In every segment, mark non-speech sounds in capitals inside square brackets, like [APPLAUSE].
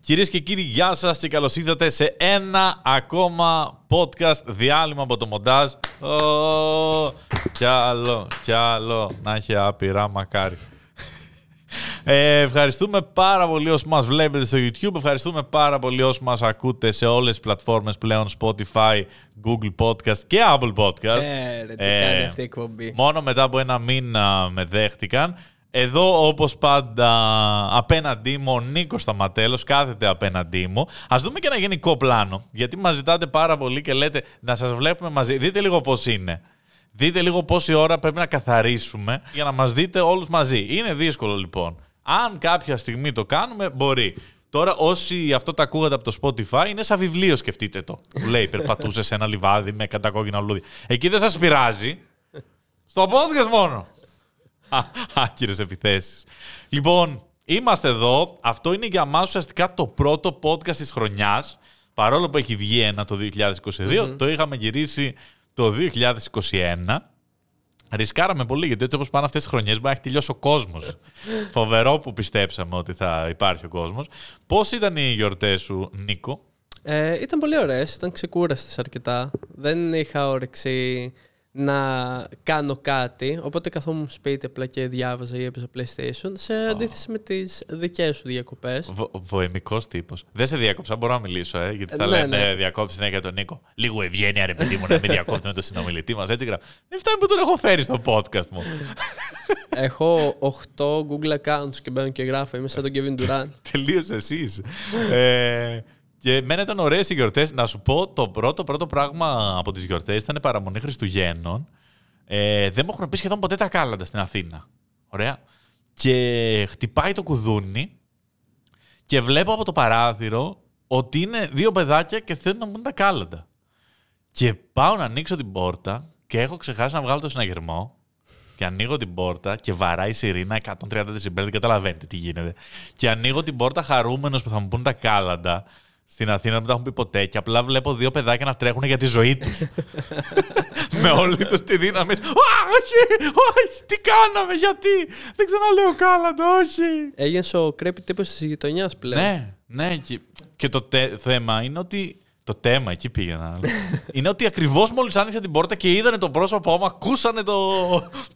Κυρίε και κύριοι, γεια σα και καλώ ήρθατε σε ένα ακόμα podcast διάλειμμα από το μοντάζ. Κι άλλο, κι άλλο. Να έχει άπειρα, μακάρι. Ε, ευχαριστούμε πάρα πολύ όσοι μας βλέπετε στο YouTube. Ευχαριστούμε πάρα πολύ όσοι μας ακούτε σε όλες τις πλατφόρμες πλέον Spotify, Google Podcast και Apple Podcast. Ε, ρε, τι κάνει αυτή η εκπομπή. Μόνο μετά από ένα μήνα με δέχτηκαν. Εδώ, όπως πάντα, απέναντί μου, ο Νίκος Σταματέλος κάθεται απέναντί μου. Ας δούμε και ένα γενικό πλάνο, γιατί μας ζητάτε πάρα πολύ και λέτε να σας βλέπουμε μαζί. Δείτε λίγο πώς είναι. Δείτε λίγο πόση ώρα πρέπει να καθαρίσουμε για να μας δείτε όλους μαζί. Είναι δύσκολο λοιπόν. Αν κάποια στιγμή το κάνουμε, μπορεί. Τώρα, όσοι αυτό τα ακούγατε από το Spotify, είναι σαν βιβλίο, σκεφτείτε το. Που λέει, περπατούσε σε ένα λιβάδι με κατακόκκινα λουλούδια. Εκεί δεν σας πειράζει. Στο podcast μόνο. Άκυρες επιθέσεις. Λοιπόν, είμαστε εδώ. Αυτό είναι για μας ουσιαστικά το πρώτο podcast της χρονιάς. Παρόλο που έχει βγει ένα το 2022, το είχαμε γυρίσει το 2021. Ρισκάραμε πολύ γιατί έτσι όπως πάνε αυτές τις χρονιές μπορεί να έχει τελειώσει ο κόσμος. Φοβερό που πιστέψαμε ότι θα υπάρχει ο κόσμος. Πώς ήταν οι γιορτές σου, Νίκο, Ε, ήταν πολύ ωραίες, ήταν ξεκούραστες αρκετά. Δεν είχα όρεξη να κάνω κάτι, οπότε καθόμουν σπίτι απλά και διάβαζα ή έπαιζα PlayStation, σε αντίθεση με τις δικές σου διακοπές. Βο, Βοημικός τύπος. Δεν σε διάκοψα, μπορώ να μιλήσω, ε, γιατί θα Ναι, λένε ναι. διακόψεις συνέχεια τον Νίκο. Λίγο ευγένεια, ρε παιδί μου, να μην διακόπτουμε τον συνομιλητή μας. Έτσι γράφει. Δεν φτάνει που τον έχω φέρει στο podcast μου. Έχω 8 Google accounts και μπαίνω και γράφω, είμαι σαν τον Kevin Durant. Τελείωσε εσεί. ε, και εμένα ήταν ωραίες οι γιορτές. Να σου πω, το πρώτο, πρώτο πράγμα από τις γιορτές ήταν παραμονή Χριστουγέννων. Ε, δεν μου έχουν πει σχεδόν ποτέ τα κάλαντα στην Αθήνα. Ωραία. Και χτυπάει το κουδούνι και βλέπω από το παράθυρο ότι είναι δύο παιδάκια και θέλουν να μου πούν τα κάλαντα. Και πάω να ανοίξω την πόρτα και έχω ξεχάσει να βγάλω το συναγερμό. Και ανοίγω την πόρτα και βαράει η σιρήνα 130 δεσιμπέλ, δεν καταλαβαίνετε τι γίνεται. Και ανοίγω την πόρτα χαρούμενος που θα μου πούν τα κάλαντα. Στην Αθήνα δεν τα έχουν πει ποτέ και απλά βλέπω δύο παιδάκια να τρέχουν για τη ζωή τους. [LAUGHS] Με όλη τους τη δύναμη. Α, όχι, όχι, τι κάναμε, γιατί; Δεν ξαναλέω κάλαντα, όχι. Έγινε ο κρέπι τύπος της γειτονιάς πλέον. Ναι, ναι. Και, και το τε- θέμα είναι ότι. Το θέμα, εκεί πήγαινα. [LAUGHS] είναι ότι ακριβώς μόλις άνοιξα την πόρτα και είδανε το πρόσωπό μου, ακούσανε το,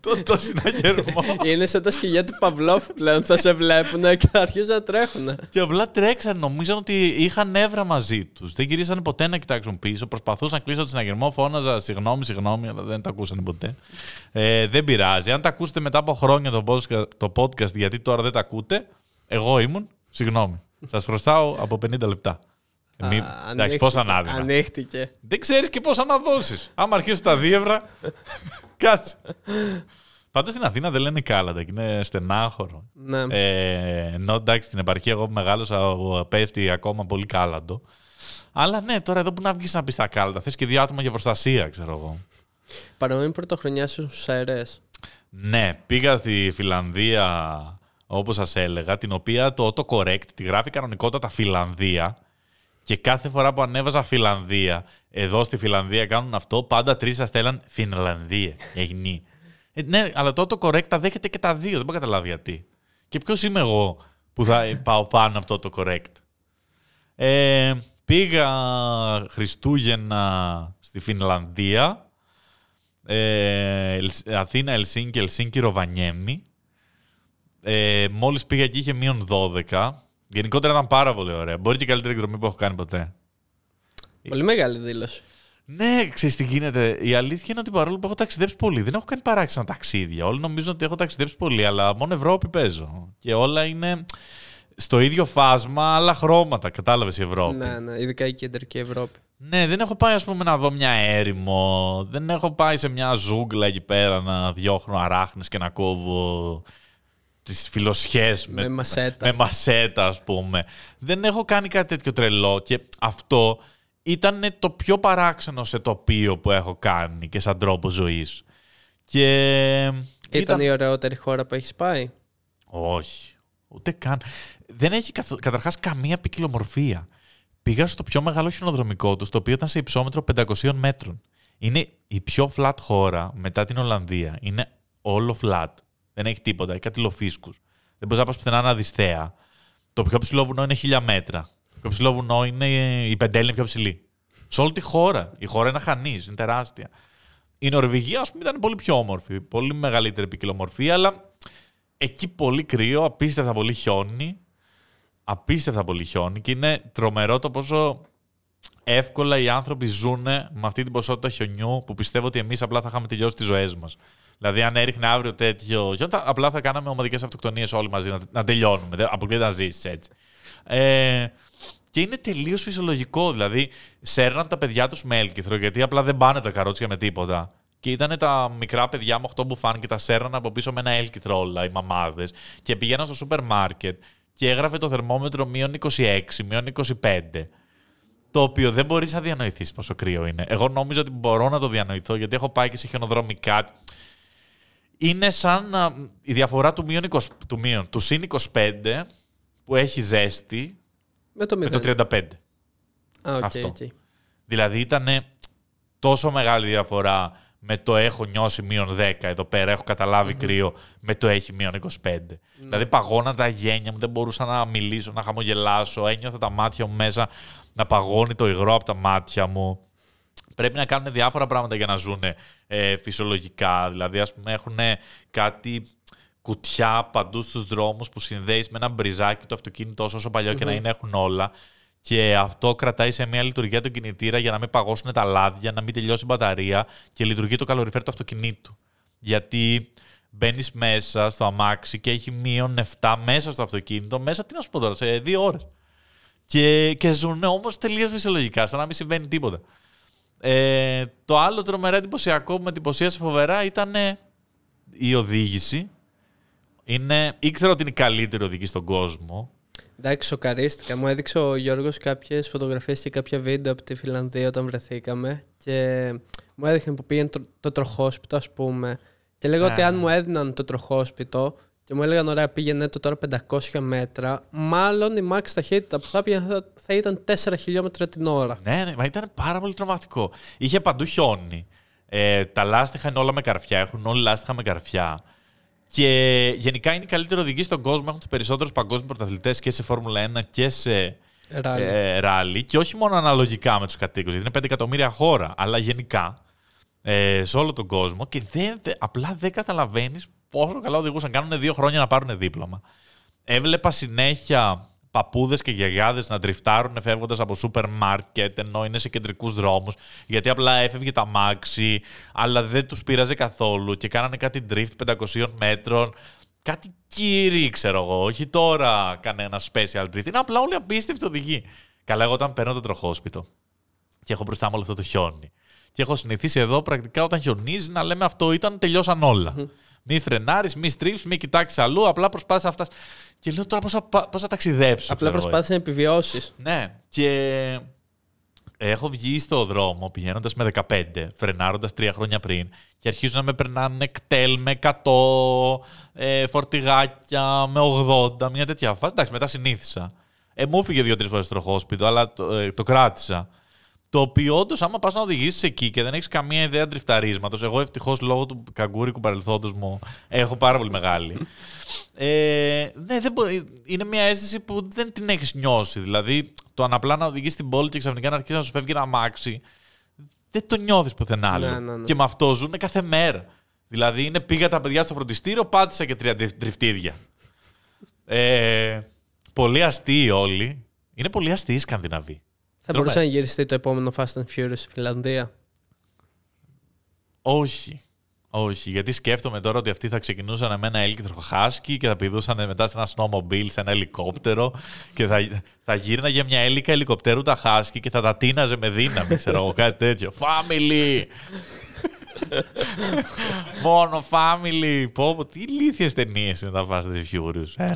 το, το συναγερμό. Είναι σαν τα σκυλιά του Παυλόφ πλέον, θα σε βλέπουν και θα αρχίζουν να τρέχουν. και απλά τρέξαν, νομίζαν ότι είχαν νεύρα μαζί τους. Δεν γυρίσανε ποτέ να κοιτάξουν πίσω. Προσπαθούσαν να κλείσω το συναγερμό, φώναζα συγγνώμη, συγγνώμη, αλλά δεν τα ακούσανε ποτέ. Ε, δεν πειράζει. Αν τα ακούσετε μετά από χρόνια το podcast, το podcast, γιατί τώρα δεν τα ακούτε, εγώ ήμουν, συγγνώμη. Σας χρωστάω από 50 λεπτά. Ε, μη- Α, εντάξει, ανοίχτηκε, πόσα να δίνα. Ανοίχτηκε. Δεν ξέρεις και πόσα να δώσεις. Άμα αρχίσει τα δίευρα, [LAUGHS] κάτσε. Πάντως στην Αθήνα δεν λένε κάλαντα και είναι στενάχωρο. Ναι. Ε, ενώ εντάξει στην επαρχία εγώ που μεγάλωσα ο, πέφτει ακόμα πολύ κάλαντο. Αλλά ναι, τώρα εδώ που να βγεις να πεις τα κάλαντα, θες και δύο άτομα για προστασία, ξέρω εγώ. Παραμένει πρωτοχρονιά στους αερέ. Ναι, πήγα στη Φιλανδία, όπως σας έλεγα, την οποία το autocorrect τη γράφει κανονικότατα Φιλανδία και κάθε φορά που ανέβαζα Φιλανδία, εδώ στη Φιλανδία κάνουν αυτό, πάντα τρεις σας στέλναν Φινλανδία, εγνή. Ε, ναι, αλλά το autocorrect τα δέχεται και τα δύο, δεν μπορώ να καταλάβει γιατί. Και ποιος είμαι εγώ που θα [LAUGHS] πάω πάνω από το autocorrect. Ε, πήγα Χριστούγεννα στη Φινλανδία, ε, Ελσ- Αθήνα, Ελσίνκι, Ελσίνκι, Ροβανιέμι. Ε, μόλις πήγα εκεί είχε μείον 12. Γενικότερα ήταν πάρα πολύ ωραία. Μπορεί και η καλύτερη εκδρομή που έχω κάνει ποτέ. Πολύ μεγάλη δήλωση. Ναι, ξέρεις τι γίνεται. Η αλήθεια είναι ότι παρόλο που έχω ταξιδέψει πολύ, δεν έχω κάνει παράξενα ταξίδια. Όλοι νομίζουν ότι έχω ταξιδέψει πολύ, αλλά μόνο Ευρώπη παίζω. Και όλα είναι στο ίδιο φάσμα, άλλα χρώματα. Κατάλαβες η Ευρώπη. Ναι, ναι, ειδικά η κεντρική Ευρώπη. Ναι, δεν έχω πάει ας πούμε να δω μια έρημο, δεν έχω πάει σε μια ζούγκλα εκεί πέρα να διώχνω αράχνες και να κόβω τις φιλοσιές με, Με μασέτα. με μασέτα ας πούμε. Δεν έχω κάνει κάτι τέτοιο τρελό και αυτό ήταν το πιο παράξενο σε τοπίο που έχω κάνει και σαν τρόπο ζωής. Και Ήταν η ωραιότερη χώρα που έχεις πάει; όχι. Ούτε καν. Δεν έχει καθ... καταρχάς καμία ποικιλομορφία. Πήγα στο πιο μεγάλο χιονοδρομικό τους, το οποίο ήταν σε υψόμετρο 500 μέτρων. Είναι η πιο flat χώρα μετά την Ολλανδία. Είναι όλο flat. Δεν έχει τίποτα. Έχει κάτι λοφίσκους. Δεν μπορείς να πας πουθενά να δεις θέα. Το πιο ψηλό βουνό είναι χίλια μέτρα. Το πιο ψηλό βουνό είναι η πεντέλη πιο ψηλή. Σε όλη τη χώρα. Η χώρα είναι χανής, είναι τεράστια. Η Νορβηγία, ας πούμε, ήταν πολύ πιο όμορφη. Πολύ μεγαλύτερη ποικιλομορφία, αλλά εκεί πολύ κρύο, απίστευτα πολύ χιόνι. Απίστευτα πολύ χιόνι και είναι τρομερό το πόσο εύκολα οι άνθρωποι ζουν με αυτή την ποσότητα χιονιού που πιστεύω ότι εμείς απλά θα είχαμε τελειώσει τις ζωές μας. Δηλαδή, αν έριχνε αύριο τέτοιο χιόνι, απλά θα κάναμε ομαδικές αυτοκτονίες όλοι μαζί να, να τελειώνουμε. Αποκλείεται να ζήσεις έτσι. Ε, και είναι τελείως φυσιολογικό. Δηλαδή, σέρναν τα παιδιά τους με έλκυθρο, γιατί απλά δεν πάνε τα καρότσια με τίποτα. Και ήταν τα μικρά παιδιά με 8 μπουφάν και τα σέρναν από πίσω με ένα έλκυθρο όλα οι μαμάδες. Και πηγαίναν στο σούπερ μάρκετ και έγραφε το θερμόμετρο μείον 26, μείον 25. Το οποίο δεν μπορείς να διανοηθείς πόσο κρύο είναι. Εγώ νόμιζα ότι μπορώ να το διανοηθώ γιατί έχω πάει και σε χιονοδρομικά. Είναι σαν η διαφορά του μείον, 20, του, μείον, του συν 25 που έχει ζέστη με το, με το 35. Α, okay, Αυτό. Okay. Δηλαδή ήταν τόσο μεγάλη διαφορά με το έχω νιώσει μείον 10 εδώ πέρα, έχω κρύο, με το έχει μείον 25. Ναι. Δηλαδή παγώνα τα γένια μου, δεν μπορούσα να μιλήσω, να χαμογελάσω, ένιωθα τα μάτια μου μέσα να παγώνει το υγρό από τα μάτια μου. Πρέπει να κάνουν διάφορα πράγματα για να ζουν ε, φυσιολογικά. Δηλαδή, ας πούμε, έχουν κάτι κουτιά παντού στους δρόμους που συνδέεις με ένα μπριζάκι το αυτοκίνητο όσο και να είναι έχουν όλα. Και αυτό κρατάει σε μια λειτουργία τον κινητήρα για να μην παγώσουν τα λάδια, να μην τελειώσει η μπαταρία και λειτουργεί το καλοριφέρ του αυτοκινήτου. Γιατί μπαίνεις μέσα στο αμάξι και έχει μείον 7 μέσα στο αυτοκίνητο, μέσα τι να σου πω τώρα, σε δύο ώρες. Και, και ζουν όμως τελείως φυσιολογικά, σαν να μην συμβαίνει τίποτα. Ε, το άλλο τρομερά εντυπωσιακό που με εντυπωσίασε φοβερά ήταν η οδήγηση. Είναι, ήξερα ότι είναι η καλύτερη οδηγή στον κόσμο. Εντάξει, σοκαρίστηκα. Μου έδειξε ο Γιώργος κάποιες φωτογραφίες και κάποια βίντεο από τη Φιλανδία όταν βρεθήκαμε και μου έδειχνε που πήγαινε το, το τροχόσπιτο ας πούμε και λέγω ότι αν μου έδιναν το τροχόσπιτο και μου έλεγαν ωραία πήγαινε το τώρα 500 μέτρα μάλλον η max ταχύτητα που θα πήγαινε θα, θα ήταν 4 χιλιόμετρα την ώρα. Ναι, ναι, μα ήταν πάρα πολύ τρομακτικό. Είχε παντού χιόνι. Ε, τα λάστιχα είναι όλα με καρφιά, έχουν όλοι λάστιχα με καρφιά. Και γενικά είναι η καλύτερη οδηγή στον κόσμο. Έχουν τους περισσότερους παγκόσμιους πρωταθλητές και σε Φόρμουλα 1 και σε ράλι. Ε, Και όχι μόνο αναλογικά με τους κατοίκους, γιατί είναι 5 εκατομμύρια χώρα, αλλά γενικά ε, σε όλο τον κόσμο. Και δεν, απλά δεν καταλαβαίνεις πόσο καλά οδηγούσαν. Κάνουν δύο χρόνια να πάρουν δίπλωμα. Έβλεπα συνέχεια παππούδες και γιαγιάδες να τριφτάρουν φεύγοντας από σούπερ μάρκετ ενώ είναι σε κεντρικούς δρόμους. Γιατί απλά έφευγε τα μάξι, αλλά δεν τους πείραζε καθόλου και κάνανε κάτι drift 500 μέτρων. Κάτι κύριοι, ξέρω εγώ. Όχι τώρα κανένα special drift. Είναι απλά όλοι απίστευτοι οδηγοί. Καλά, εγώ όταν παίρνω το τροχόσπιτο και έχω μπροστά μου όλο αυτό το χιόνι. Και έχω συνηθίσει εδώ πρακτικά όταν χιονίζει να λέμε αυτό ήταν, τελειώσαν όλα. Μη φρενάρεις, μη στρίψεις, μη κοιτάξεις αλλού. Απλά προσπάθησε να φτάσεις. Και λέω τώρα πώς θα ταξιδέψω. Απλά προσπάθησε να επιβιώσεις. Ναι. Και έχω βγει στο δρόμο πηγαίνοντας με 15, φρενάροντας τρία χρόνια πριν και αρχίζουν να με περνάνε κτέλ με 100, ε, φορτηγάκια με 80, μια τέτοια φάση. Εντάξει, μετά συνήθισα. Ε, μου έφυγε δύο-τρεις φορές στο τροχόσπιτο, αλλά το, ε, το κράτησα. Το οποίο όντως, άμα πας να οδηγήσεις εκεί και δεν έχεις καμία ιδέα τριφταρίσματος, εγώ ευτυχώς λόγω του καγκούρικου παρελθόντος μου έχω πάρα πολύ μεγάλη. [LAUGHS] Ε, ναι, δεν είναι μια αίσθηση που δεν την έχεις νιώσει. Δηλαδή, το αν απλά να οδηγείς στην πόλη και ξαφνικά να αρχίσει να σου φεύγει ένα αμάξι, δεν το νιώθεις πουθενά άλλο. Ναι, ναι, ναι. Και με αυτό ζουν κάθε μέρα. Δηλαδή, είναι πήγα τα παιδιά στο φροντιστήριο, πάτησα και τρία τριφτήρια. Ε, πολύ αστείοι όλοι. Είναι πολύ αστείοι οι Σκανδιναβοί. Θα μπορούσε να γυριστεί το επόμενο Fast and Furious στη Φιλανδία. Όχι. Όχι, γιατί σκέφτομαι τώρα ότι αυτοί θα ξεκινούσαν με ένα έλκυθρο χάσκι και θα πηδούσαν μετά σε ένα snowmobile, σε ένα ελικόπτερο και θα, θα γύρναγε μια έλικα ελικοπτέρου τα χάσκι και θα τα τίναζε με δύναμη, ξέρω εγώ, κάτι τέτοιο. Family! Μόνο family! Πω, πω, τι ηλίθιες ταινίες είναι τα Fast and Furious, ε.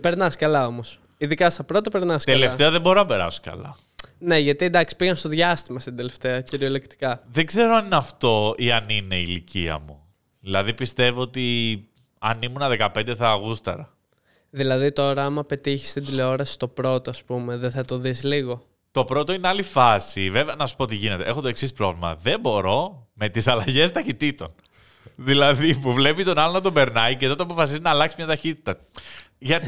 Περνάς καλά όμως. Ειδικά στα πρώτα περνάς καλά. Τελευταία δεν μπορώ να περάσω καλά. Ναι, γιατί εντάξει, πήγαν στο διάστημα στην τελευταία, κυριολεκτικά. Δεν ξέρω αν είναι αυτό ή αν είναι η ηλικία μου. Δηλαδή πιστεύω ότι αν ήμουν 15 θα αγούσταρα. Δηλαδή τώρα, άμα πετύχεις την τηλεόραση το πρώτο, ας πούμε, δεν θα το δεις λίγο; Το πρώτο είναι άλλη φάση. Βέβαια, να σου πω τι γίνεται. Έχω το εξής πρόβλημα. Δεν μπορώ με τις αλλαγές ταχυτήτων. δηλαδή που βλέπει τον άλλο να τον περνάει και τότε αποφασίζει να αλλάξει μια ταχύτητα. Γιατί.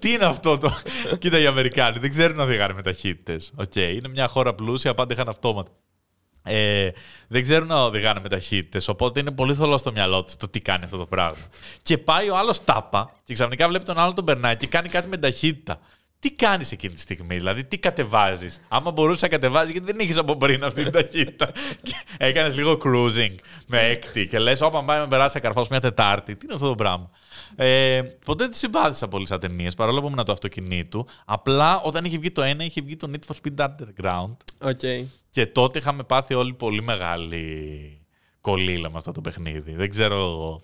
Τι είναι αυτό το. Κοίτα, οι Αμερικάνοι δεν ξέρουν να οδηγάνε με ταχύτητες. Okay. Είναι μια χώρα πλούσια, πάντα είχαν αυτόματα. Ε, δεν ξέρουν να οδηγάνε με ταχύτητες, οπότε είναι πολύ θολό στο μυαλό τους το τι κάνει αυτό το πράγμα. Και πάει ο άλλος τάπα και ξαφνικά βλέπει τον άλλο τον περνάει και κάνει κάτι με ταχύτητα τι κάνεις εκείνη τη στιγμή, δηλαδή τι κατεβάζεις; Άμα μπορούσες να κατεβάζεις, γιατί δεν είχες από πριν αυτή την ταχύτητα. Έκανες λίγο cruising με έκτη και λες: Όπα, πάει με περάσει καρφό μια Τετάρτη. Τι είναι αυτό το πράγμα; Ε, ποτέ δεν τη συμπάθησα πολύ σαν ταινίες, παρόλο που ήμουν το αυτοκινήτου. Απλά όταν είχε βγει το ένα, είχε βγει το Need for Speed Underground. Okay. Και τότε είχαμε πάθει όλοι πολύ μεγάλη κολλήλα με αυτό το παιχνίδι. Δεν ξέρω.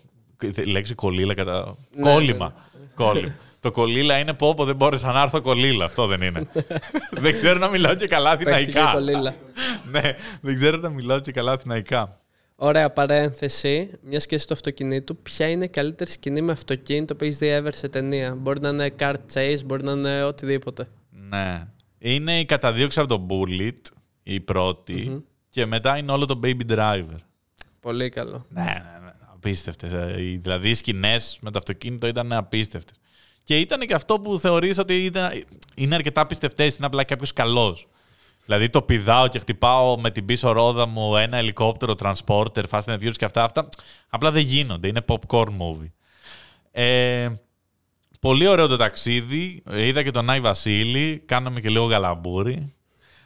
Η λέξη κολλήλα κατά. Ναι, κόλλημα. Ναι. Κόλλημα. Το κολλήλα είναι πω, πω δεν μπόρεσα να έρθω κολλήλα. Αυτό δεν είναι. [LAUGHS] δεν ξέρω να μιλάω και καλά αθηναϊκά. [LAUGHS] ναι, δεν ξέρω να μιλάω και καλά αθηναϊκά. Ωραία παρένθεση. Μιας και στο αυτοκινήτου, ποια είναι η καλύτερη σκηνή με αυτοκίνητο που έχεις δει ever σε ταινία; Μπορεί να είναι car chase, μπορεί να είναι οτιδήποτε. Ναι. Είναι η καταδίωξη από το Bullet, η πρωτη και μετά είναι όλο το Baby Driver. Πολύ καλό. Ναι, ναι, ναι. Απίστευτες. Ε, δηλαδή οι σκηνές με το αυτοκίνητο ήταν απίστευτες. Και ήταν και αυτό που θεωρείς ότι είναι αρκετά πιστευτές, είναι απλά κάποιος καλός. Δηλαδή το πηδάω και χτυπάω με την πίσω ρόδα μου ένα ελικόπτερο, transporter, fast and furious και αυτά, αυτά απλά δεν γίνονται. Είναι popcorn movie. Ε, πολύ ωραίο το ταξίδι. Είδα και τον Άι Βασίλη. Κάναμε και λίγο γαλαμπούρι.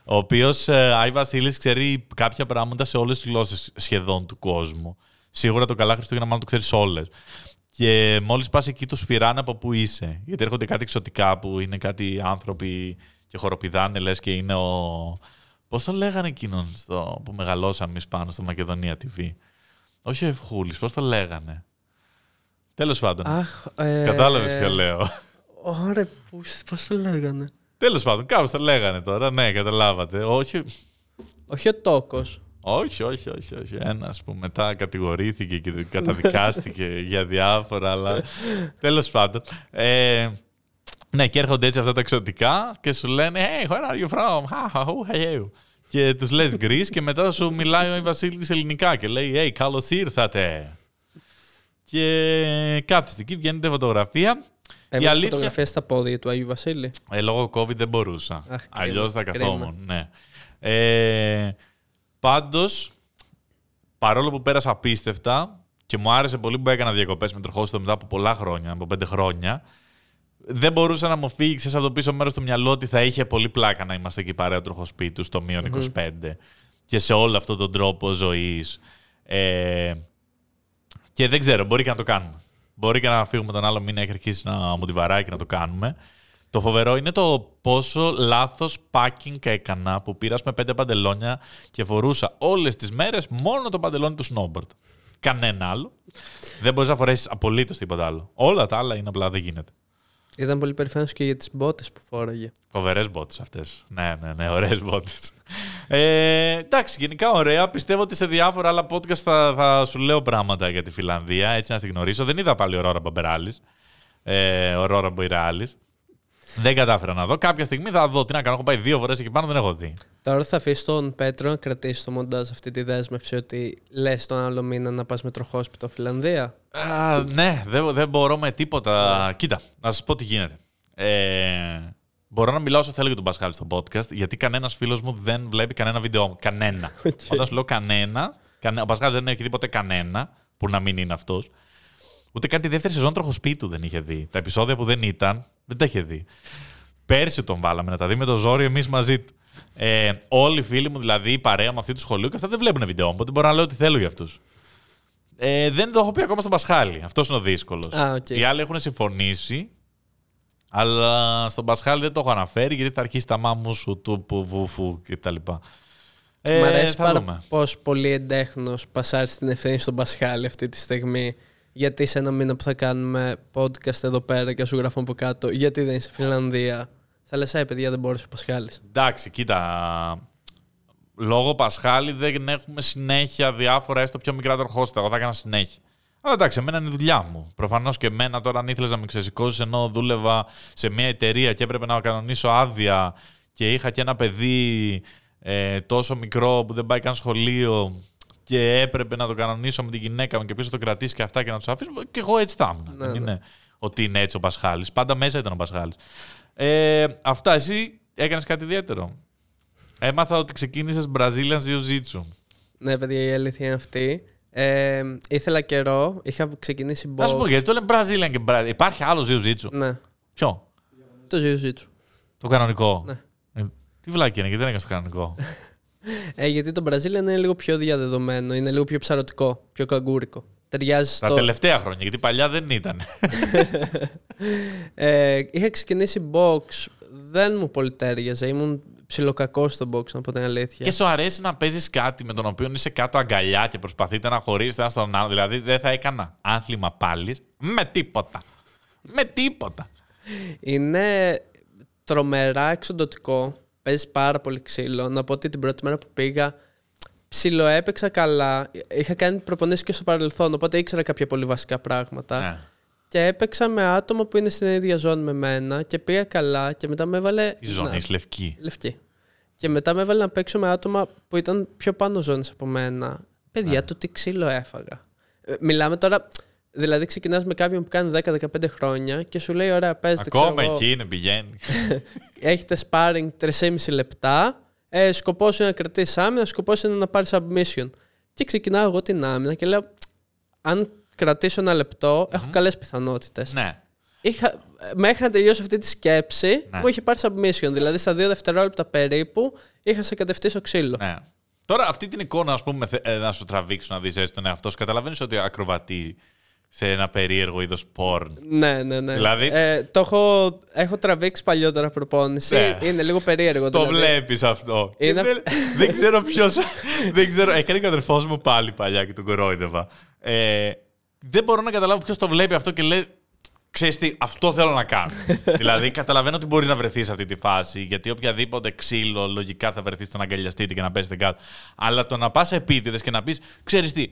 Ο οποίος ε, Άι Βασίλης ξέρει κάποια πράγματα σε όλες τις γλώσσες σχεδόν του κόσμου. Σίγουρα το καλά Χριστούγεννα μάλλον το ξέρεις όλες. Και μόλις πας εκεί, του σφυράνε από πού είσαι. Γιατί έρχονται κάτι εξωτικά που είναι κάτι άνθρωποι και χοροπηδάνε, λες και είναι ο. Πώ το λέγανε εκείνον στο... που μεγαλώσαμε εμείς πάνω στο Μακεδονία TV. Όχι ο Ευχούλης, πώς το λέγανε; Τέλος πάντων. Αχ, ε... Κατάλαβες ποιο λέω. Ωραία, πώς το λέγανε; Τέλος πάντων, κάπως το λέγανε τώρα. Ναι, καταλάβατε. Όχι. Όχι ο Τόκος. Όχι, όχι, όχι. όχι. Ένας που μετά κατηγορήθηκε και [LAUGHS] καταδικάστηκε για διάφορα, αλλά τέλος πάντων. Ε, ναι, και έρχονται έτσι αυτά τα εξωτικά και σου λένε Hey, where are you from? How are you? Και τους λες γκρι και μετά σου μιλάει ο Βασίλης ελληνικά και λέει Hey, καλώς ήρθατε. Και κάθεστε εκεί, βγαίνετε φωτογραφία. Έβαλες αλήθεια... φωτογραφία στα πόδια του Αγίου Βασίλη; Ε, λόγω COVID δεν μπορούσα. Αλλιώς θα καθόμουν. Ναι. Ε, Πάντως, παρόλο που πέρασα απίστευτα και μου άρεσε πολύ που έκανα διακοπές με τροχόστο μετά από πολλά χρόνια, από πέντε χρόνια, δεν μπορούσα να μου φύγει ξέρεις, από το πίσω μέρος του μυαλό ότι θα είχε πολύ πλάκα να είμαστε εκεί παρέα τροχοσπίτου στο μείον 25 και σε όλο αυτόν τον τρόπο ζωής. Ε, και δεν ξέρω, μπορεί και να το κάνουμε. Μπορεί και να φύγουμε τον άλλο μήνα, έχει αρχίσει να μου τη βαράει και να το κάνουμε. Το φοβερό είναι το πόσο λάθος packing έκανα που πήρας με πέντε παντελόνια και φορούσα όλες τις μέρες μόνο το παντελόνι του snowboard. Κανένα άλλο. Δεν μπορείς να φορέσεις απολύτως τίποτα άλλο. Όλα τα άλλα είναι απλά δεν γίνεται. Ήταν πολύ περήφανος και για τις μπότες που φόραγε. Φοβερές μπότες αυτές. Ναι, ναι, ναι, ωραίες μπότες. Ε, εντάξει, γενικά ωραία. Πιστεύω ότι σε διάφορα άλλα podcast θα, θα σου λέω πράγματα για τη Φιλανδία, έτσι να στη γνωρίσω. Δεν είδα πάλι ο Ρόρα Μπαμπεράλη. Ε, ο Ρόρα Μποϊράλη. Δεν κατάφερα να δω. Κάποια στιγμή θα δω. Τι να κάνω. Έχω πάει δύο φορές εκεί πάνω, δεν έχω δει. Τώρα θα αφήσεις τον Πέτρο να κρατήσει το μοντάζ αυτή τη δέσμευση ότι λες τον άλλο μήνα να πας με τροχόσπιτο Φιλανδία; Α, ναι, δεν, δεν μπορώ με τίποτα. Κοίτα, να σας πω τι γίνεται. Ε, μπορώ να μιλάω όσο θέλω για τον Πασχάλη στο podcast, γιατί κανένας φίλος μου δεν βλέπει κανένα βίντεο μου. Κανένα. [LAUGHS] Όταν σου λέω κανένα, ο Πασχάλης δεν έχει δει ποτέ κανένα που να μην είναι αυτός. Ούτε καν τη δεύτερη σεζόν τροχοσπίτου δεν είχε δει. Τα επεισόδια που δεν ήταν, δεν τα είχε δει. Πέρσι τον βάλαμε να τα δει με το ζόρι εμείς μαζί του. Ε, όλοι οι φίλοι μου, δηλαδή η παρέα μου αυτή του σχολείου, και αυτά δεν βλέπουν βίντεο μου. Οπότε μπορώ να λέω ό,τι θέλω για αυτούς. Ε, δεν το έχω πει ακόμα στον Πασχάλη. Αυτός είναι ο δύσκολος. okay. Οι άλλοι έχουν συμφωνήσει, αλλά στον Πασχάλη δεν το έχω αναφέρει γιατί θα αρχίσει τα μάμου σου, του, που, βουφου κτλ. Ε, Μ' αρέσει πάρα πώς πολύ εντέχνος πασάρει την ευθύνη στον Πασχάλη αυτή τη στιγμή γιατί σε ένα μήνα που θα κάνουμε podcast εδώ πέρα και σου γράφω από κάτω, γιατί δεν είσαι Φιλανδία. Θα λες, παιδιά, δεν μπορούσε ο Πασχάλης. Εντάξει, κοίτα. Λόγω Πασχάλη δεν έχουμε συνέχεια διάφορα έστω πιο μικρά τροχόστα. Εγώ θα έκανα συνέχεια. Αλλά εντάξει, εμένα είναι η δουλειά μου. Προφανώς και εμένα τώρα, αν ήθελες να με ξεσηκώσεις ενώ δούλευα σε μια εταιρεία και έπρεπε να κανονίσω άδεια και είχα και ένα παιδί ε, τόσο μικρό που δεν πάει καν σχολείο και έπρεπε να το κανονίσω με την γυναίκα μου και πίσω το κρατήσει και αυτά και να τους αφήσω. Και εγώ έτσι θα ήμουν. Ναι, Δεν ναι. είναι ότι είναι έτσι ο Πασχάλης. Πάντα μέσα ήταν ο Πασχάλης. Ε, αυτά, εσύ έκανες κάτι ιδιαίτερο. Έμαθα ότι ξεκίνησες Brazilian Jiu-Jitsu. Ναι, παιδιά, η αλήθεια είναι αυτή. Ε, ήθελα καιρό, είχα ξεκινήσει Να σου πω box. γιατί το λένε Brazilian και Brazilian. Υπάρχει άλλο Jiu-Jitsu. Ναι, Ποιο; το jiu-jitsu. Το κανονικό. Ναι. Ε, τι βλάκι είναι, γιατί δεν έκανες το κανονικό; Ε, γιατί το Brazilian είναι λίγο πιο διαδεδομένο, είναι λίγο πιο ψαρωτικό, πιο καγκούρικο. Ταιριάζει Τα στο... τελευταία χρόνια, γιατί παλιά δεν ήταν. Ε, είχα ξεκινήσει box, δεν μου πολύ τέριαζε, ήμουν ψιλοκακός στο box, να πω την αλήθεια. και σου αρέσει να παίζεις κάτι με τον οποίο είσαι κάτω αγκαλιά και προσπαθείτε να χωρίσετε ένα στον άλλο. Δηλαδή δεν θα έκανα άθλημα πάλι με τίποτα. Με τίποτα. Είναι τρομερά εξοντοτικό. Παίζει πάρα πολύ ξύλο. Να πω ότι την πρώτη μέρα που πήγα, ψιλοέπαιξα καλά. Είχα κάνει προπονήσεις και στο παρελθόν, οπότε ήξερα κάποια πολύ βασικά πράγματα. Ναι. Και έπαιξα με άτομα που είναι στην ίδια ζώνη με μένα και πήγα καλά και μετά με έβαλε. Τι ζώνη, να- είσαι λευκή. Λευκή. Και μετά με έβαλε να παίξω με άτομα που ήταν πιο πάνω ζώνης από μένα. Παιδιά, Ναι. το τι ξύλο έφαγα. Ε, μιλάμε τώρα. Δηλαδή, ξεκινάς με κάποιον που κάνει 10-15 χρόνια και σου λέει: Ωραία, παίζετε. Ακόμα ξέρω εγώ, εκεί είναι, πηγαίνει. [LAUGHS] έχετε sparring 3,5 λεπτά. Ε, σκοπός είναι να κρατήσεις άμυνα, σκοπός είναι να πάρεις submission. Και ξεκινάω εγώ την άμυνα και λέω: Αν κρατήσω ένα λεπτό, έχω καλές πιθανότητες. ναι. Είχα, μέχρι να τελειώσω αυτή τη σκέψη, Ναι. μου είχε πάρει submission. Δηλαδή, στα δύο δευτερόλεπτα περίπου, είχα σε κατευθεί στο ξύλο. ναι. Τώρα αυτή την εικόνα, ας πούμε, θε- ε, να σου τραβήξω να δεις έτσι τον εαυτό σου, καταλαβαίνεις ότι ακροβατεί σε ένα περίεργο είδος porn. Ναι, ναι, ναι. Δηλαδή- Ε, το έχω, έχω τραβήξει παλιότερα προπόνηση. Ναι. Είναι λίγο περίεργο. Το δηλαδή. βλέπεις αυτό. Και Είναι- Δεν, δεν ξέρω ποιος... δεν ξέρω. Έκανε και ο αδερφός μου πάλι παλιά και τον κορόιδευα. Ε, δεν μπορώ να καταλάβω ποιος το βλέπει αυτό και λέει Ξέρεις τι, αυτό θέλω να κάνω. [LAUGHS] δηλαδή, καταλαβαίνω ότι μπορεί να βρεθεί σε αυτή τη φάση, γιατί οποιαδήποτε ξύλο λογικά θα βρεθεί στο να αγκαλιαστείτε και να πέσετε κάτω. Αλλά το να πας επίτηδες και να πεις, ξέρεις τι,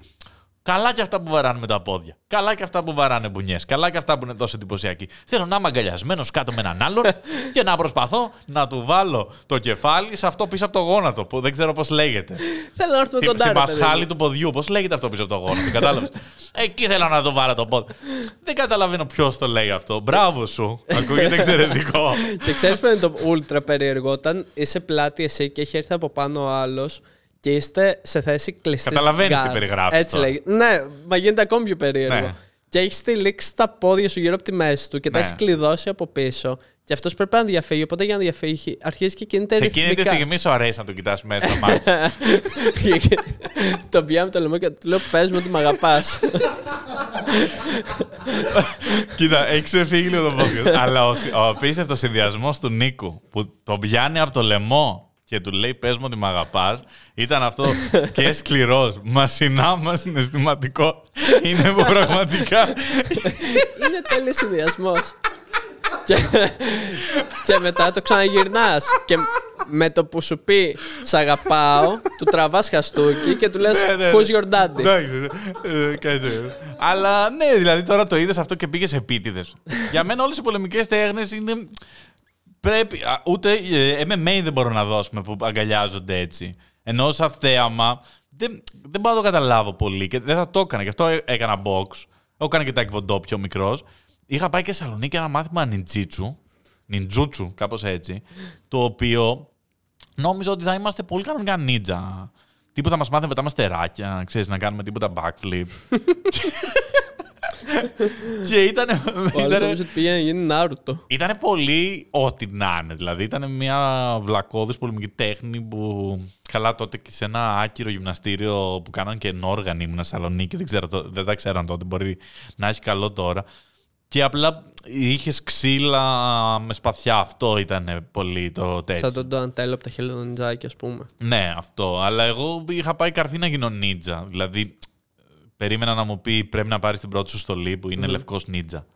καλά και αυτά που βαράνε με τα πόδια. Καλά και αυτά που βαράνε μπουνιές. Καλά και αυτά που είναι τόσο εντυπωσιακοί. Θέλω να είμαι αγκαλιασμένος κάτω με έναν άλλον και να προσπαθώ να του βάλω το κεφάλι σε αυτό πίσω από το γόνατο, που δεν ξέρω πώς λέγεται. Θέλω να έρθουμε Στη, κοντά. στη ρε παιδί μου. μασχάλη του ποδιού. Πώς λέγεται αυτό πίσω από το γόνατο, κατάλαβες; [LAUGHS] Εκεί θέλω να το βάλω το πόδι. Δεν καταλαβαίνω ποιος το λέει αυτό. Μπράβο σου. Ακούγεται εξαιρετικό. [LAUGHS] Και ξέρεις ποιο είναι το ultra περίεργο; Όταν είσαι πλάτη εσύ και έχει έρθει από πάνω ο άλλος και είστε σε θέση κλειστής. Καταλαβαίνεις τι guard. περιγράφεις Έτσι τώρα. λέγεται. Ναι, μα γίνεται ακόμη πιο περίεργο. Ναι. Και έχεις τυλίξει τα πόδια σου γύρω από τη μέση του και τα Ναι. έχεις κλειδώσει από πίσω. Και αυτός πρέπει να διαφύγει. Οπότε για να διαφύγει αρχίζει και κινείται Σε εκείνη τη ρυθμικά. στιγμή σου αρέσει να τον κοιτάς μέσα στο μάτι. [LAUGHS] τον πιάνω το λαιμό και του λέω: Πες μου ότι με αγαπάς. [LAUGHS] Κοίτα, έχει ξεφύγει λίγο το podcast. [LAUGHS] Αλλά ο, ο απίστευτος συνδυασμός του Νίκου που τον πιάνει από το λαιμό και του λέει: Πες μου ότι με αγαπάς, ήταν αυτό και σκληρός. Μα συνάμα συναισθηματικό. Είναι που πραγματικά. είναι τέλειος συνδυασμός. και, και μετά το ξαναγυρνάς. Και με το που σου πει Σ' αγαπάω, του τραβάς χαστούκι και του λες Ναι, ναι, Who's ναι. your daddy; Εντάξει, ε, κάτι τέτοιο. Αλλά ναι, δηλαδή τώρα το είδες αυτό και πήγες επίτηδες. Για μένα όλες οι πολεμικές τέχνες είναι. Πρέπει. α, Ούτε ε, MMA δεν μπορώ να δώσουμε που αγκαλιάζονται έτσι. Ενώ σαν θέαμα δεν, δεν μπορώ να το καταλάβω πολύ και δεν θα το έκανα. Γι' αυτό έ- έκανα box. Έχω κάνει και τα εκβοντό πιο μικρός. Είχα πάει και σε Σαλονίκη ένα μάθημα νιντζίτσου. Νιντζούτσου, κάπως έτσι. Το οποίο νόμιζα ότι θα είμαστε πολύ κανονικά νίτζα. Τίποτα μας μάθαινε μετά μας τεράκια, ξέρεις, να κάνουμε τίποτα backflip. [LAUGHS] και ήταν. Ο άλλος νομίζω ότι πήγαινε να γίνει Νάρουτο. Ήταν πολύ ό,τι να είναι. Δηλαδή ήταν μια βλακώδης πολεμική τέχνη που καλά τότε και σε ένα άκυρο γυμναστήριο που κάναν και ενόργανοι ήμουν στη Σαλονίκη. Δεν, ξέρω, το- δεν τα ξέραν τότε. Μπορεί να έχει καλό τώρα. Και απλά είχες ξύλα με σπαθιά. Αυτό ήταν πολύ το τέτοιο. Σαν τον Ντοαντέλο από τα χελονιτζάκια, ας πούμε. Ναι, αυτό. Αλλά εγώ είχα πάει καρφί να γίνω νίτζα. Δηλαδή, περίμενα να μου πει πρέπει να πάρεις την πρώτη σου στολή που είναι λευκός νίτζα.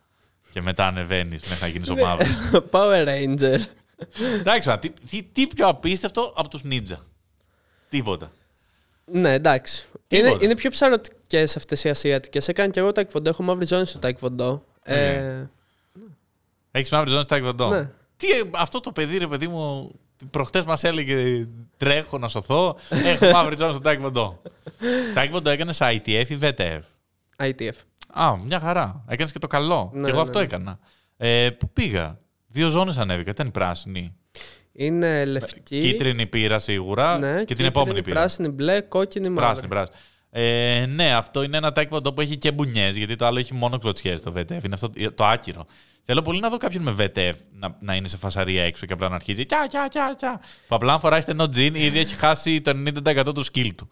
Και μετά ανεβαίνεις μέχρι να γίνεις ο μαύρο. [LAUGHS] Power Ranger. Εντάξει, μα, τι, τι, τι πιο απίστευτο από τους νίτζα; Τίποτα. Ναι, εντάξει. Τίποτα. Είναι, είναι πιο ψαρωτικές αυτές οι Ασιατικές. Έκανα και εγώ τάικβοντό. Έχω μαύρη ζώνη στο τάικβοντό. Ε, Έχεις μαύρη ζώνη στα εκδοτό. Ναι. Τι, ε, αυτό το παιδί, ρε παιδί μου, προχτές μας έλεγε τρέχω να σωθώ. Έχω μαύρη ζώνη στο τάικβοντό. Τάικβοντο έκανε ITF ή VTF. ITF. Α, μια χαρά. Έκανες και το καλό. Ναι, και εγώ ναι, αυτό ναι. έκανα. Ε, πού πήγα; Δύο ζώνες ανέβηκα. Ήταν η πράσινη. Είναι λευκή. Κίτρινη πήρα σίγουρα ναι, και την κίτρινη, επόμενη πήρα. Πράσινη, μπλε, κόκκινη, μαύρη. Πράσινη, πράσινη. Ε, ναι, αυτό είναι ένα taekwondo που έχει και μπουνιές, γιατί το άλλο έχει μόνο κλωτσιές το VTF. Είναι αυτό το άκυρο. Θέλω πολύ να δω κάποιον με VTF να, να είναι σε φασαρία έξω και απλά να αρχίζει. Κιά, κιά, κιά, κιά. Που απλά αν φοράει στενό τζιν, ήδη έχει χάσει το 90% του skill του.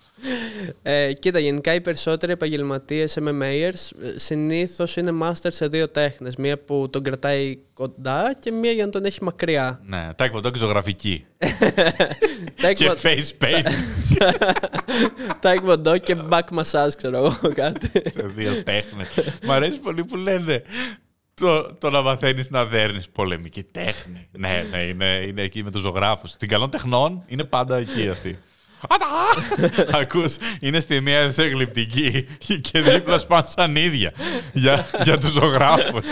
Ε, κοίτα, γενικά οι περισσότεροι επαγγελματίες MMAers συνήθως είναι master σε δύο τέχνες. Μία που τον κρατάει κοντά και μία για να τον έχει μακριά. Ναι, taekwondo και ζωγραφική. [LAUGHS] και Taekwondo- face paint. [LAUGHS] Taekwondo και back massage, ξέρω εγώ κάτι. σε δύο τέχνες. Μ' αρέσει πολύ που λένε το, το να μαθαίνεις να δέρνεις πολεμική τέχνη. ναι, ναι, είναι, είναι εκεί με τους ζωγράφους. Την καλών τεχνών είναι πάντα εκεί αυτή. Ατα! Ακούς, είναι στη μία εξεγλυπτική και δίπλα σπάνε σαν ίδια για, για τους ζωγράφους.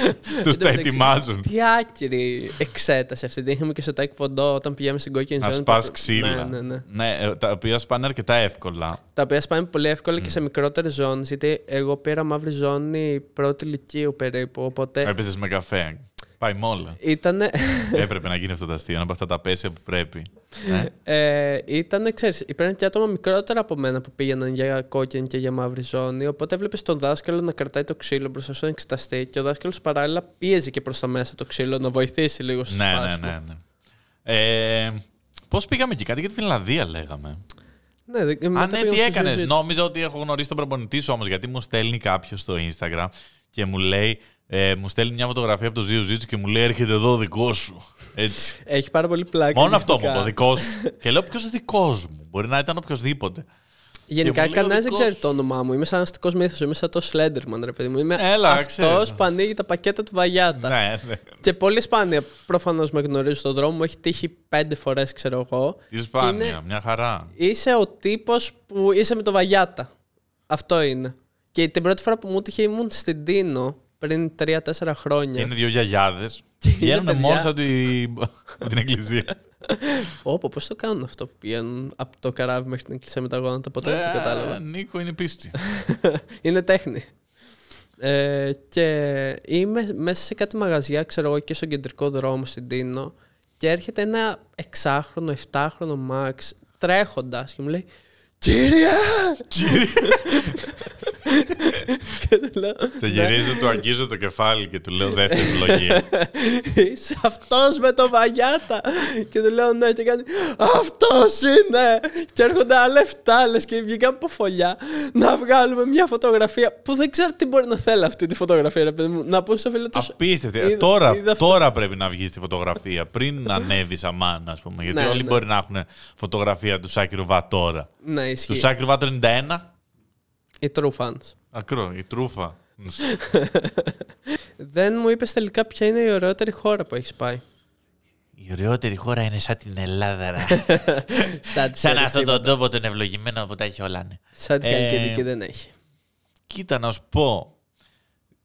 τους τα μεταξύ, ετοιμάζουν. Τι άκυρη εξέταση αυτή. Την είχαμε και στο Taekwondo όταν πηγαίνουμε στην κόκκινη Να ζώνη. σπάς τα- ξύλα. Ναι, ναι, ναι. Ναι, ε, τα οποία σπάνε αρκετά εύκολα. Τα οποία σπάνε πολύ εύκολα και σε μικρότερες ζώνες. Γιατί εγώ πήρα μαύρη ζώνη πρώτη ηλικίου περίπου. Οπότε Έπαιζες με καφέ. Πάει με όλα. ήταν. Έπρεπε να γίνει αυτό το αστείο, ένα από αυτά τα πέσια που πρέπει. Ναι. Ε, ήταν, ξέρεις, υπήρχαν και άτομα μικρότερα από μένα που πήγαιναν για κόκκινη και για μαύρη ζώνη. Οπότε έβλεπε τον δάσκαλο να κρατάει το ξύλο μπροστά σου να εξεταστεί και ο δάσκαλος παράλληλα πίεζε και προς τα μέσα το ξύλο να βοηθήσει λίγο στο ναι, ναι, σπάσιμο. ναι, ναι. Ε, Πώς πήγαμε εκεί, κάτι για τη Φινλανδία λέγαμε. Ναι, δεν- Α, μετά ναι, πήγαμε τι στο έκανες. jiu-jitsu. Νόμιζα ότι έχω γνωρίσει τον προπονητή σου όμως, γιατί μου στέλνει κάποιος στο Instagram και μου λέει. Ε, μου στέλνει μια φωτογραφία από το Ζίου Ζήτσου και μου λέει: Έρχεται εδώ ο δικός σου. Έτσι. Έχει πάρα πολύ πλάκα. Μόνο αυτό μου γενικά. είπε, ο δικός σου. και λέω: Ποιος δικός μου; Μπορεί να ήταν οποιοδήποτε. Γενικά Και μου λέει ο κανένας δεν δικός ξέρει σου. το όνομά μου. Είμαι σαν αστικός μύθο. Είμαι σαν το Slenderman, ρε παιδί μου. Είμαι Έλα, αυτός ξέρεις. που ανοίγει τα πακέτα του Βαγιάτα. ναι, ναι. Και πολύ σπάνια προφανώς με γνωρίζει στον δρόμο. Μου έχει τύχει πέντε φορές, ξέρω εγώ. Τι Και σπάνια, είναι- μια χαρά. Είσαι ο τύπος που είσαι με το Βαγιάτα. Αυτό είναι. Και την πρώτη φορά που μου τύχε ήμουν στην Τίνο πριν 3-4 χρόνια. Είναι δύο γιαγιάδες. είναι Βγαίνουν παιδιά. μόνο από την... από την εκκλησία. Όπω, πώς το κάνουν αυτό που πηγαίνουν από το καράβι μέχρι την εκκλησία με τα γόνατα. Ποτέ δεν το Ε, κατάλαβα. Νίκο είναι πίστη. [LAUGHS] είναι τέχνη. Ε, και είμαι μέσα σε κάτι μαγαζιά, ξέρω εγώ, και στον κεντρικό δρόμο στην Τίνο και έρχεται ένα εξάχρονο, εφτάχρονο Μαξ τρέχοντας και μου λέει «Κύριε!» [LAUGHS] και του λέω Το γυρίζω, του αγγίζω το κεφάλι και του λέω δεύτερη επιλογή. [LAUGHS] Είσαι αυτός με το βαγιάτα Και του λέω ναι και κάνει Αυτός είναι Και έρχονται άλλα εφτά λες και βγήκαν από φωλιά Να βγάλουμε μια φωτογραφία Που δεν ξέρω τι μπορεί να θέλει αυτή τη φωτογραφία ρε παιδί μου. Να πω στο φίλο τους Απίστευτη. Είδα- τώρα, είδα αυτό. τώρα πρέπει να βγεις στη φωτογραφία. Πριν ανέβεις αμάν, ας πούμε. Γιατί Ναι, όλοι ναι. μπορεί να έχουν φωτογραφία του Σάκη Ρουβά τώρα. Ναι Του ισχύει Σάκη Ρουβά το 91. Οι true fans Ακρό, η τρούφα. [LAUGHS] Δεν μου είπες τελικά ποια είναι η ωραιότερη χώρα που έχεις πάει Η ωραιότερη χώρα είναι σαν την Ελλάδα. ρε. [LAUGHS] Σαν, τη σαν αυτόν Σερεσίβα. τον τόπο τον ευλογημένο που τα έχει όλα. ναι. Σαν τη Ε, Χαλκιδική δεν έχει Κοίτα, να σου πω.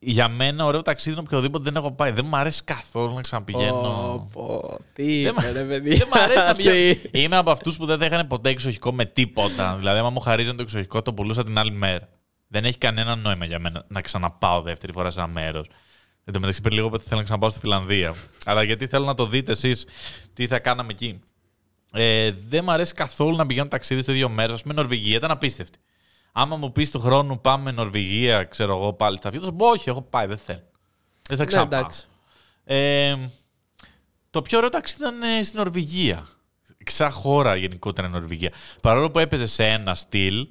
Για μένα, ωραίο ταξίδι είναι οποιοδήποτε δεν έχω πάει. Δεν μου αρέσει καθόλου να ξαναπηγαίνω. Πω, πω, Τι Δεν είπε ρε παιδί Δεν μ' αρέσει να [LAUGHS] Τι; πηγαίνω. Είμαι από αυτούς που δεν δέχανε ποτέ εξοχικό με τίποτα. Δηλαδή, άμα μου χαρίζαν το εξοχικό, το πουλούσα την άλλη μέρα. Δεν έχει κανένα νόημα για μένα να ξαναπάω δεύτερη φορά σε ένα μέρος. Εν τω μεταξύ, πριν λίγο θέλω να ξαναπάω στη Φιλανδία. Αλλά γιατί θέλω να το δείτε εσείς τι θα κάναμε εκεί. Ε, δεν μου αρέσει καθόλου να πηγαίνω ταξίδι στο ίδιο μέρος. Α πούμε, Νορβηγία ήταν απίστευτη. Άμα μου πεις του χρόνου πάμε Νορβηγία, ξέρω εγώ πάλι, θα βγει. Θα σου πω, όχι, έχω πάει, δεν θέλω. Δεν θα Ναι ξαναπάω. εντάξει Ε, το πιο ωραίο ταξίδι ήταν ε, στην Νορβηγία. Ξα χώρα γενικότερα η Νορβηγία. Παρόλο που έπαιζε σε ένα στυλ,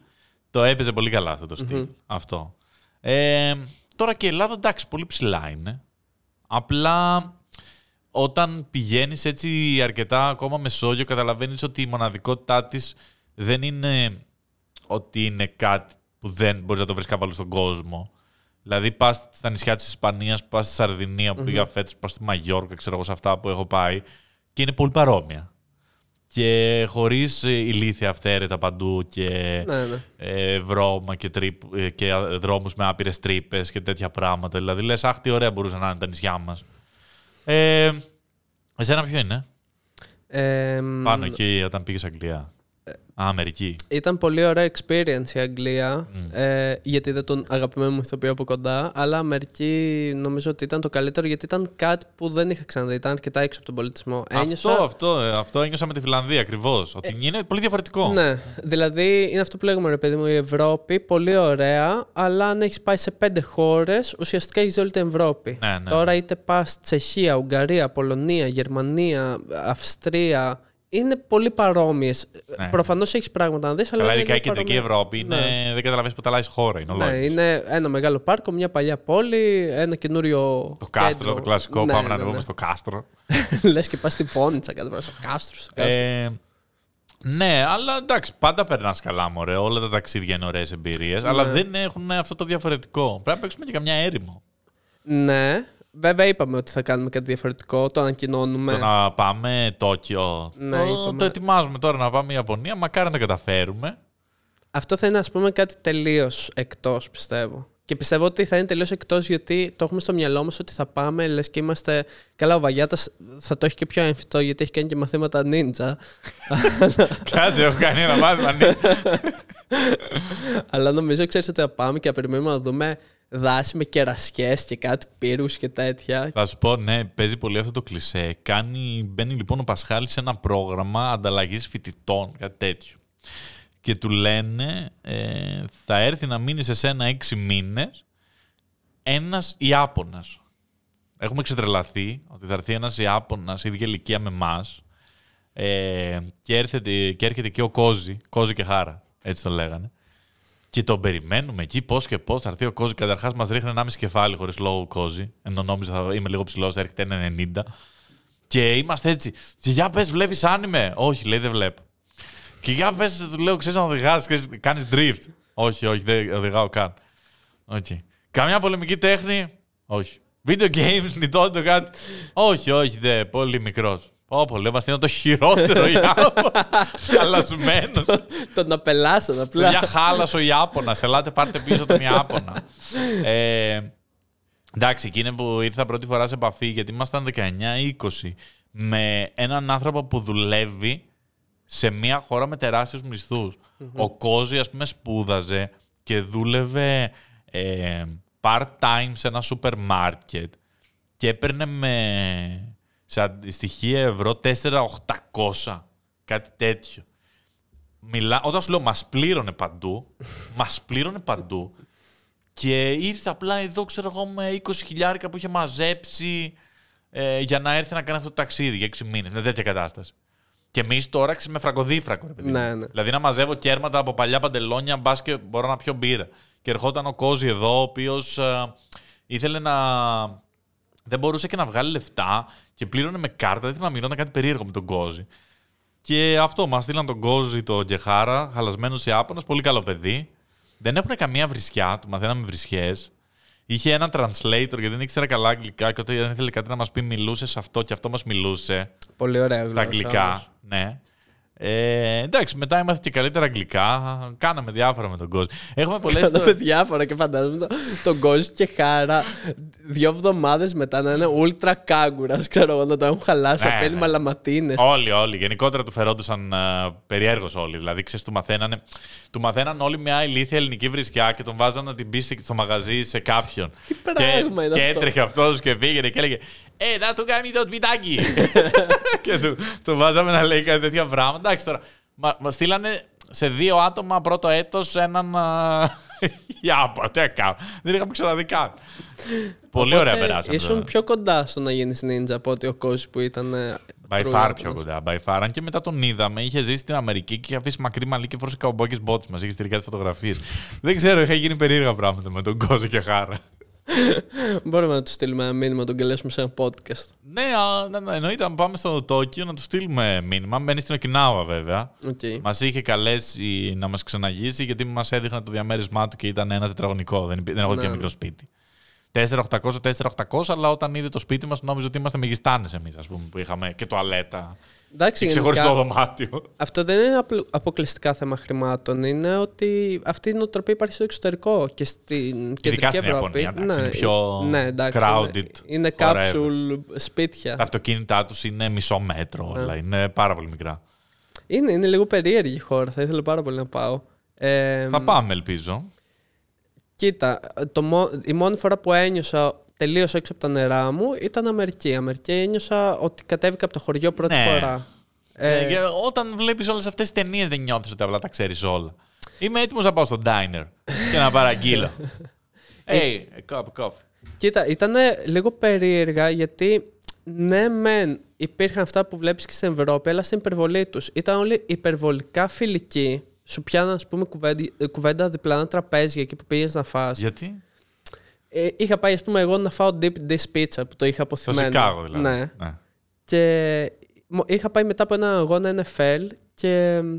το έπαιζε πολύ καλά αυτό το στυλ. Αυτό. Ε, τώρα και η Ελλάδα, εντάξει, πολύ ψηλά είναι. Απλά όταν πηγαίνεις έτσι αρκετά ακόμα Μεσόγειο, καταλαβαίνεις ότι η μοναδικότητά της δεν είναι ότι είναι κάτι που δεν μπορείς να το βρεις κάπου αλλού στον κόσμο. Δηλαδή πας στα νησιά της Ισπανίας, πας στη Σαρδινία που πήγα φέτος, πας στη Μαγιόρκα, ξέρω εγώ σε αυτά που έχω πάει και είναι πολύ παρόμοια. Και χωρίς ε, ηλίθια αυθαίρετα παντού και Ναι ναι ε, βρώμα και, τρύπ, ε, και α- δρόμους με άπειρες τρύπες και τέτοια πράγματα. Δηλαδή λες, αχ, τι ωραία μπορούσαν να είναι τα νησιά μας. Ε, εσένα ποιο είναι, Ε, πάνω εκεί όταν πήγες Αγγλία. Α, Αμερική. Ήταν πολύ ωραία experience η Αγγλία, ε, γιατί ήταν τον αγαπημένο μου ηθοποιό από κοντά, αλλά Αμερική νομίζω ότι ήταν το καλύτερο γιατί ήταν κάτι που δεν είχα ξαναδεί, ήταν αρκετά έξω από τον πολιτισμό. Αυτό, αυτό, ε, αυτό ένιωσα με τη Φιλανδία ακριβώς. Ότι είναι πολύ διαφορετικό. Ναι, δηλαδή είναι αυτό που λέγουμε ρε παιδί μου, η Ευρώπη, πολύ ωραία, αλλά αν έχεις πάει σε πέντε χώρες, ουσιαστικά έχεις όλη την Ευρώπη. Ναι, ναι. Τώρα είτε πας Τσεχία, Ουγγαρία, Πολωνία, Γερμανία, Αυστρία. Είναι πολύ παρόμοιες. Ναι. Προφανώς έχεις πράγματα να δεις, αλλά. Καλά, είναι ειδικά η κεντρική παρόμοια. Ευρώπη είναι, δεν καταλαβαίνεις ποτέ αλλάζει χώρα. Είναι Ναι, ολόκληρη. είναι ένα μεγάλο πάρκο, μια παλιά πόλη, ένα καινούριο. Το κάστρο, το κλασικό. Ναι, πάμε ναι, να ναι. ανεβούμε στο κάστρο. [LAUGHS] Λες και πας στη Φόνιτσα κάτω πέρα στο κάστρο. στο κάστρο. Ε, ναι, αλλά εντάξει, πάντα περνάς καλά, μωρέ. Όλα τα ταξίδια είναι ωραίες εμπειρίες, αλλά Ναι. δεν έχουν αυτό το διαφορετικό. Πρέπει να παίξουμε και καμιά έρημο. Ναι, βέβαια είπαμε ότι θα κάνουμε κάτι διαφορετικό, το ανακοινώνουμε. Το να πάμε Τόκιο. Ναι, το, είπαμε. το ετοιμάζουμε τώρα να πάμε Ιαπωνία. Μακάρι να τα καταφέρουμε. Αυτό θα είναι, ας πούμε, κάτι τελείως εκτός, πιστεύω. Και πιστεύω ότι θα είναι τελείως εκτός γιατί το έχουμε στο μυαλό μας ότι θα πάμε, λες και είμαστε. Καλά, ο Βαγιάτας θα το έχει και πιο έμφυτο γιατί έχει κάνει και μαθήματα ninja. Κάτσε, έχω κάνει ένα μάθημα. ναι. [LAUGHS] Αλλά νομίζω, ξέρεις ότι θα πάμε και θα περιμένουμε να δούμε δάση με κερασιέ και κάτι πύρους και τέτοια. Θα σου πω, ναι, παίζει πολύ αυτό το κλισέ. Κάνει, μπαίνει λοιπόν ο Πασχάλης σε ένα πρόγραμμα ανταλλαγής φοιτητών, κάτι τέτοιο. Και του λένε, ε, θα έρθει να μείνει σε σένα έξι μήνες ένας Ιάπωνας. Έχουμε ξετρελαθεί ότι θα έρθει ένας Ιάπωνας ίδια ηλικία με εμάς. Ε, και, έρχεται, και έρχεται και ο Κόζη, Κόζη και Χάρα, έτσι το λέγανε. Και τον περιμένουμε εκεί πώς και πώς. Θα έρθει ο Κόζη. Καταρχάς μας ρίχνει 1,5 κεφάλι χωρίς λόγο ο Κόζη. Ενώ νόμιζα θα είμαι λίγο ψηλός, έρχεται ένα 90. Και είμαστε έτσι. Και για πες, βλέπεις άνιμε; Όχι, λέει δεν βλέπω. Και για πες, του λέω, ξέρεις να οδηγάς, κάνεις drift. Όχι, όχι, δεν οδηγάω καν. Okay. Καμιά πολεμική τέχνη; Όχι. Video games, νητότητα, κάτι; όχι, όχι, δε, πολύ μικρός. Όπω λέω, μα είναι το χειρότερο [LAUGHS] Ιάπωνας. Χαλασμένος. Τον απελάσαν απλά. Μια χάλασε ο Ιάπωνας. Ελάτε, πάρτε πίσω τον Ιάπωνα. ε, εντάξει, εκείνη που ήρθα πρώτη φορά σε επαφή, γιατί ήμασταν 19-20, με έναν άνθρωπο που δουλεύει σε μια χώρα με τεράστιους μισθούς. Ο Κόζη, ας πούμε, σπούδαζε και δούλευε ε, part-time σε ένα σούπερ μάρκετ και έπαιρνε με σε αντιστοιχεία ευρώ 4.800. Κάτι τέτοιο. Μιλά, όταν σου λέω μας πλήρωνε παντού, [LAUGHS] μας πλήρωνε παντού και ήρθε απλά εδώ, ξέρω εγώ, με 20 χιλιάρικα που είχε μαζέψει ε, για να έρθει να κάνει αυτό το ταξίδι για 6 μήνες. Είναι τέτοια κατάσταση. Και εμείς τώρα ξέρεις, με φραγκοδίφρακο, ρε παιδί. μου. Ναι, ναι. Δηλαδή να μαζεύω κέρματα από παλιά παντελόνια, μπας και μπορώ να πιω μπύρα. Και ερχόταν ο Κόζη εδώ, ο οποίος ήθελε να. Δεν μπορούσε και να βγάλει λεφτά και πλήρωνε με κάρτα. Δεν ήθελε να μιλώνει κάτι περίεργο με τον Κόζη. Και αυτό, μα στείλαν τον Κόζη, τον Γκεχάρα, χαλασμένος Ιάπωνας, πολύ καλό παιδί. Δεν έχουν καμία βρισιά, του μαθαίναμε βρισιές. Είχε ένα translator γιατί δεν ήξερα καλά αγγλικά και όταν ήθελε κάτι να μας πει, μιλούσε σε αυτό και αυτό μας μιλούσε. Πολύ ωραία γλώσσα. Στα αγγλικά, όμως. ναι. Ε, εντάξει, μετά έμαθε και καλύτερα αγγλικά. Κάναμε διάφορα με τον κόσμο. Έχουμε [LAUGHS] πολλέ. Κάναμε διάφορα και φαντάζομαι το- τον Κόζη και Χάρα δύο εβδομάδες μετά να είναι ούλτρα κάγκουρας. Ξέρω εγώ να το έχουν χαλάσει. Ναι, Απένει ναι. μαλαματίνε. όλοι, όλοι. Γενικότερα του φερόντουσαν uh, περιέργως όλοι. Δηλαδή, ξέρεις, του μαθαίνανε. Του μαθαίναν όλοι μια ηλίθια ελληνική βρισκιά και τον βάζαν να την πει στο μαγαζί σε κάποιον. Τι πράγμα και, είναι και αυτό; έτρεχε αυτός και πήγαινε και έλεγε Ε, να του κάνει το σπιτάκι. [LAUGHS] και του, του βάζαμε να λέει κάτι τέτοια πράγματα. Εντάξει τώρα. Μα, μα στείλανε σε δύο άτομα πρώτο έτος έναν. Ιάπα, [LAUGHS] τι να κάνω. Δεν είχαμε ξαναδεί καν. Πολύ ωραία περάσαμε. Ήσουν τώρα. πιο κοντά στο να γίνεις ninja από ότι ο Κόζης που ήταν. ε, By true far Japanese. πιο κοντά. By far. Αν και μετά τον είδαμε, είχε ζήσει στην Αμερική και είχε αφήσει μακρύ μαλλί και φορούσε καουμπόκες μπότες μας. Είχε στείλει κάτι φωτογραφίες. Δεν ξέρω, είχα γίνει περίεργα πράγματα με τον Κόζο και Χάρα. Μπορούμε να του στείλουμε ένα μήνυμα, να τον καλέσουμε σε ένα podcast. ναι, α, ναι, ναι, εννοείται αν πάμε στο Τόκιο να του στείλουμε μήνυμα. Μένει στην Οκινάουα βέβαια. Okay. Μας είχε καλέσει να μας ξαναγήσει γιατί μας έδειχνε το διαμέρισμά του και ήταν ένα τετραγωνικό. Δεν, υπή- δεν έχω Ναι, και ναι. μικρό σπίτι. 4-800, 4-800, αλλά όταν είδε το σπίτι μας νόμιζε ότι είμαστε μεγιστάνες εμείς, ας πούμε, που είχαμε και τουαλέτα. Εντάξει, Και ξεχωριστό γενικά, δωμάτιο. αυτό δεν είναι απλο- αποκλειστικά θέμα χρημάτων. Είναι ότι αυτή η νοοτροπία υπάρχει στο εξωτερικό και στην κεντρική στην Ευρώπη. Ιαπωνία, εντάξει, είναι πιο ναι, εντάξει, crowded Είναι, είναι forever. capsule σπίτια. Τα αυτοκίνητά τους είναι μισό μέτρο, όλα είναι πάρα πολύ μικρά. Είναι, είναι λίγο περίεργη η χώρα. Θα ήθελα πάρα πολύ να πάω. Ε, Θα πάμε, ελπίζω. Κοίτα, το, μό- η μόνη φορά που ένιωσα τελείως έξω από τα νερά μου ήταν Αμερική. Αμερική ένιωσα ότι κατέβηκα από το χωριό πρώτη Ναι. φορά. Ε, Ε, και όταν βλέπεις όλες αυτές τις ταινίες, δεν νιώθεις ότι απλά τα ξέρεις όλα. Είμαι έτοιμος να πάω στο diner και να παραγγείλω. Hey, a cup of coffee. Κοίτα, ήταν λίγο περίεργα γιατί ναι, μεν υπήρχαν αυτά που βλέπεις και στην Ευρώπη, αλλά στην υπερβολή τους. Ήταν όλοι υπερβολικά φιλικοί. Σου πιάναν, ας πούμε, κουβέντα, κουβέντα διπλανά τραπέζια εκεί που πήγες να φας. Γιατί; Ε, είχα πάει, ας πούμε, εγώ να φάω deep dish pizza που το είχα Στο αποθυμένο. Σικάγο δηλαδή. Ναι. Και μο- είχα πάει μετά από ένα αγώνα NFL και μ,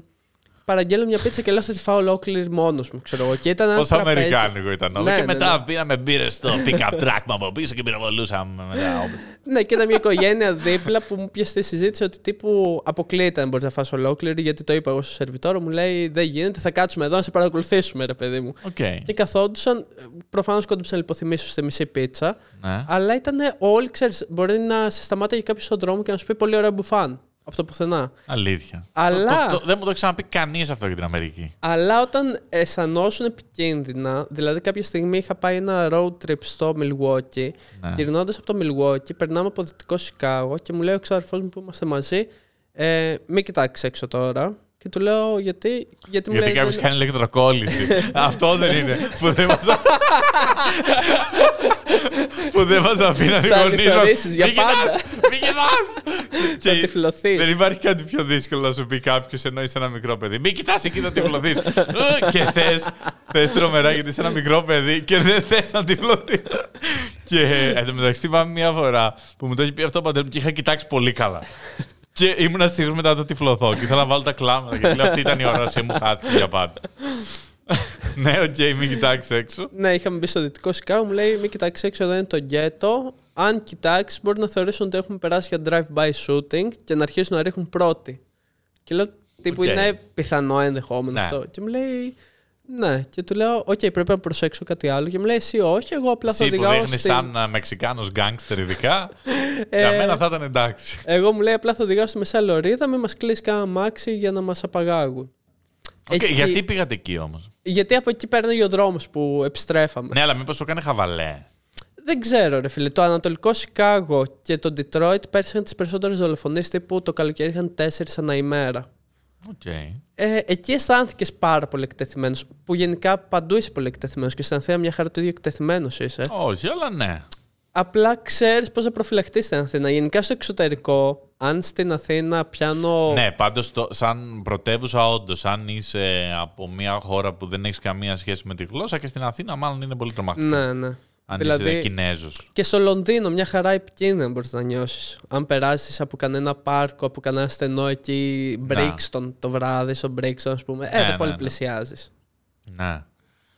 παραγγέλνω μια πίτσα και λέω θα τη φάω ολόκληρη μόνος μου, ξέρω εγώ. Και ήταν ένα Πόσο τραπέζι. αμερικάνικο ήταν όλο. Ναι, και ναι, μετά ναι. πήραμε μπύρες στο pick-up truck μου από πίσω και πυροβολούσαμε μετά. Ναι, και ήταν μια οικογένεια δίπλα που μου πιασε τη συζήτηση ότι τύπου αποκλείεται να μπορείς να φας ολόκληρη, γιατί το είπα εγώ στο σερβιτόρο, μου λέει δεν γίνεται, θα κάτσουμε εδώ να σε παρακολουθήσουμε, ρε παιδί μου. Οκ. Και καθόντουσαν, προφανώς κόντεψα να λιποθυμήσω στη μισή πίτσα, Ναι. αλλά ήταν όλοι, ξέρεις, μπορεί να σε σταμάταγε κάποιο στον δρόμο και να σου πει πολύ ωραίο μπουφάν. Από το πουθενά. Αλήθεια. Αλλά- Το- το- δεν μου το έχει ξαναπεί κανείς αυτό για την Αμερική. Αλλά όταν αισθανόσουν επικίνδυνα, δηλαδή κάποια στιγμή είχα πάει ένα road trip στο Milwaukee, Ναι. γυρνώντας από το Milwaukee, περνάμε από δυτικό Σικάγο και μου λέει ο ξαδερφό μου που είμαστε μαζί, ε, μην κοιτάξεις έξω τώρα. Και του λέω γιατί. Γιατί, μου Γιατί λέει, κάποιος δεν- κάνει ηλεκτροκόλληση. [LAUGHS] Αυτό δεν είναι. Που δεν μα. που δεν μας αφήναν οι Θα γονείς μας. ανηθωρήσεις για πάντα. Μην κοιτάς! Θα τυφλωθείς. Δεν υπάρχει κάτι πιο δύσκολο να σου πει κάποιος ενώ είσαι ένα μικρό παιδί. Μην κοιτάς εκεί, θα τυφλωθείς. [LAUGHS] και θες. Θες τρομερά γιατί είσαι ένα μικρό παιδί και δεν θες να τυφλωθείς. και εν τω μεταξύ πάμε μια φορά που μου το έχει πει αυτό ο πατέρας μου και είχα κοιτάξει πολύ καλά. Και ήμουν στιγμή μετά να το τυφλωθώ και ήθελα να βάλω τα κλάματα. Γιατί λέω αυτή ήταν η όρασή μου, χάθηκε για πάντα. [LAUGHS] ναι, οκ, μην κοιτάξεις έξω. Ναι, είχαμε μπει στο δυτικό Σικάγο, μου λέει μην κοιτάξεις έξω, εδώ είναι το γκέτο. Αν κοιτάξεις, μπορεί να θεωρήσουν ότι έχουμε περάσει για drive-by shooting και να αρχίσουν να ρίχνουν πρώτοι. Και λέω, τύπου Οκ. είναι πιθανό ενδεχόμενο Ναι. αυτό. Και μου λέει, ναι. Και του λέω, οκ, πρέπει να προσέξω κάτι άλλο. Και μου λέει, εσύ όχι, εγώ απλά θα Εσύ που οδηγάω δείχνεις στην... σαν ε, Μεξικάνος γκάγκστερ, ειδικά. [LAUGHS] Ε, για μένα θα ήταν εντάξει. Εγώ μου λέει, απλά θα οδηγάω στη μεσαία λωρίδα, μην μας κλείσει κανένα αμάξι για να μας απαγάγουν. Οκ, Εκεί- Γιατί πήγατε εκεί όμως; Γιατί από εκεί παίρνει ο δρόμος που επιστρέφαμε. Ναι, αλλά μήπως σου έκανε χαβαλέ; Δεν ξέρω, ρε φίλε. Το Ανατολικό Σικάγο και το Detroit πέρσι τις περισσότερες δολοφονίες τύπου το καλοκαίρι είχαν τέσσερις ανά ημέρα. Οκ. Ε, εκεί αισθάνθηκες πάρα πολύ εκτεθειμένος. Που γενικά παντού είσαι πολύ εκτεθειμένος και στην Αθήνα μια χαρά το ίδιο εκτεθειμένος είσαι. Όχι, αλλά ναι. Απλά ξέρεις πώς να προφυλαχτείς στην Αθήνα. Γενικά στο εξωτερικό, αν στην Αθήνα πιάνω. Ναι, πάντως σαν πρωτεύουσα, όντως, αν είσαι από μια χώρα που δεν έχεις καμία σχέση με τη γλώσσα και στην Αθήνα, μάλλον είναι πολύ τρομακτικό. ναι. ναι. Αν δηλαδή- είσαι Κινέζος. Και στο Λονδίνο, μια χαρά επικίνδυνα μπορείς να νιώσεις. Αν περάσεις από κανένα πάρκο, από κανένα στενό εκεί, Brixton το βράδυ, στο Brixton, ας πούμε. Ε, Ναι, δεν ναι, πολύ ναι. πλησιάζεις. Ναι.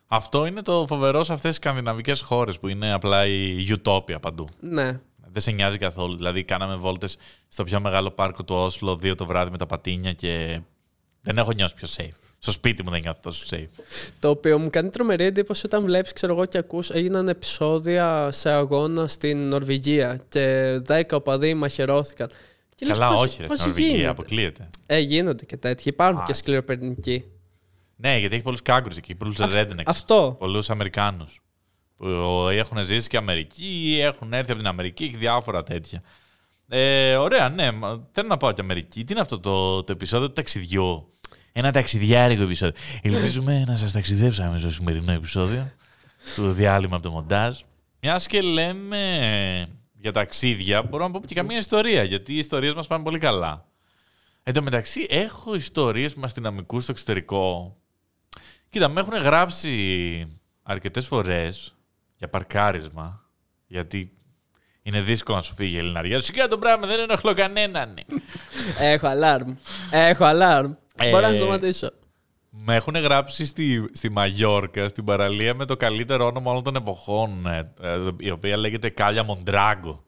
Αυτό είναι το φοβερό σε αυτές τις σκανδιναβικές χώρες που είναι απλά η utopia παντού. Ναι. Δεν σε νοιάζει καθόλου. Δηλαδή, κάναμε βόλτες στο πιο μεγάλο πάρκο του Όσλο δύο το βράδυ με τα πατίνια και δεν έχω νιώσει πιο safe. Στο σπίτι μου δεν νιώθω τόσο safe. Το οποίο μου κάνει τρομερή εντύπωση όταν βλέπεις, ξέρω εγώ, και ακούς έγιναν επεισόδια σε αγώνα στην Νορβηγία και 10 οπαδοί μαχαιρώθηκαν. Και λες, Καλά, πώς- όχι, ρε, πώς στην Νορβηγία γίνεται; αποκλείεται. Ε, γίνονται και τέτοιοι. Υπάρχουν Α, και σκληροπερνικοί. Ναι, γιατί έχει πολλούς κάγκρους εκεί, πολλούς rednecks. Αυτό. Πολλούς Αμερικάνους. Που έχουν ζήσει και Αμερική ή έχουν έρθει από την Αμερική και διάφορα τέτοια. Ε, ωραία, ναι. μα Θέλω να πάω και Αμερική. Τι είναι αυτό το, το επεισόδιο του ταξιδιού. Ένα ταξιδιάρικο επεισόδιο. Ελπίζουμε να σας ταξιδέψαμε στο σημερινό επεισόδιο του διάλειμμα από το μοντάζ. Μιας και λέμε για ταξίδια, μπορώ να πω και καμία ιστορία, γιατί οι ιστορίες μας πάνε πολύ καλά. Εν τω μεταξύ, έχω ιστορίες με αστυνομικούς στο εξωτερικό. Κοίτα, με έχουν γράψει αρκετές φορές για παρκάρισμα, γιατί είναι δύσκολο να σου φύγει η Ελληναριά. Σιγά το πράγμα, δεν ενοχλώ κανέναν. Έχω αλάρμ. Έχω αλάρμ. Ε, Μπορώ να σταματήσω. Με έχουν γράψει στη, στη Μαγιόρκα, στην παραλία με το καλύτερο όνομα όλων των εποχών, ε, ε, η οποία λέγεται Κάλια Μοντράγκο.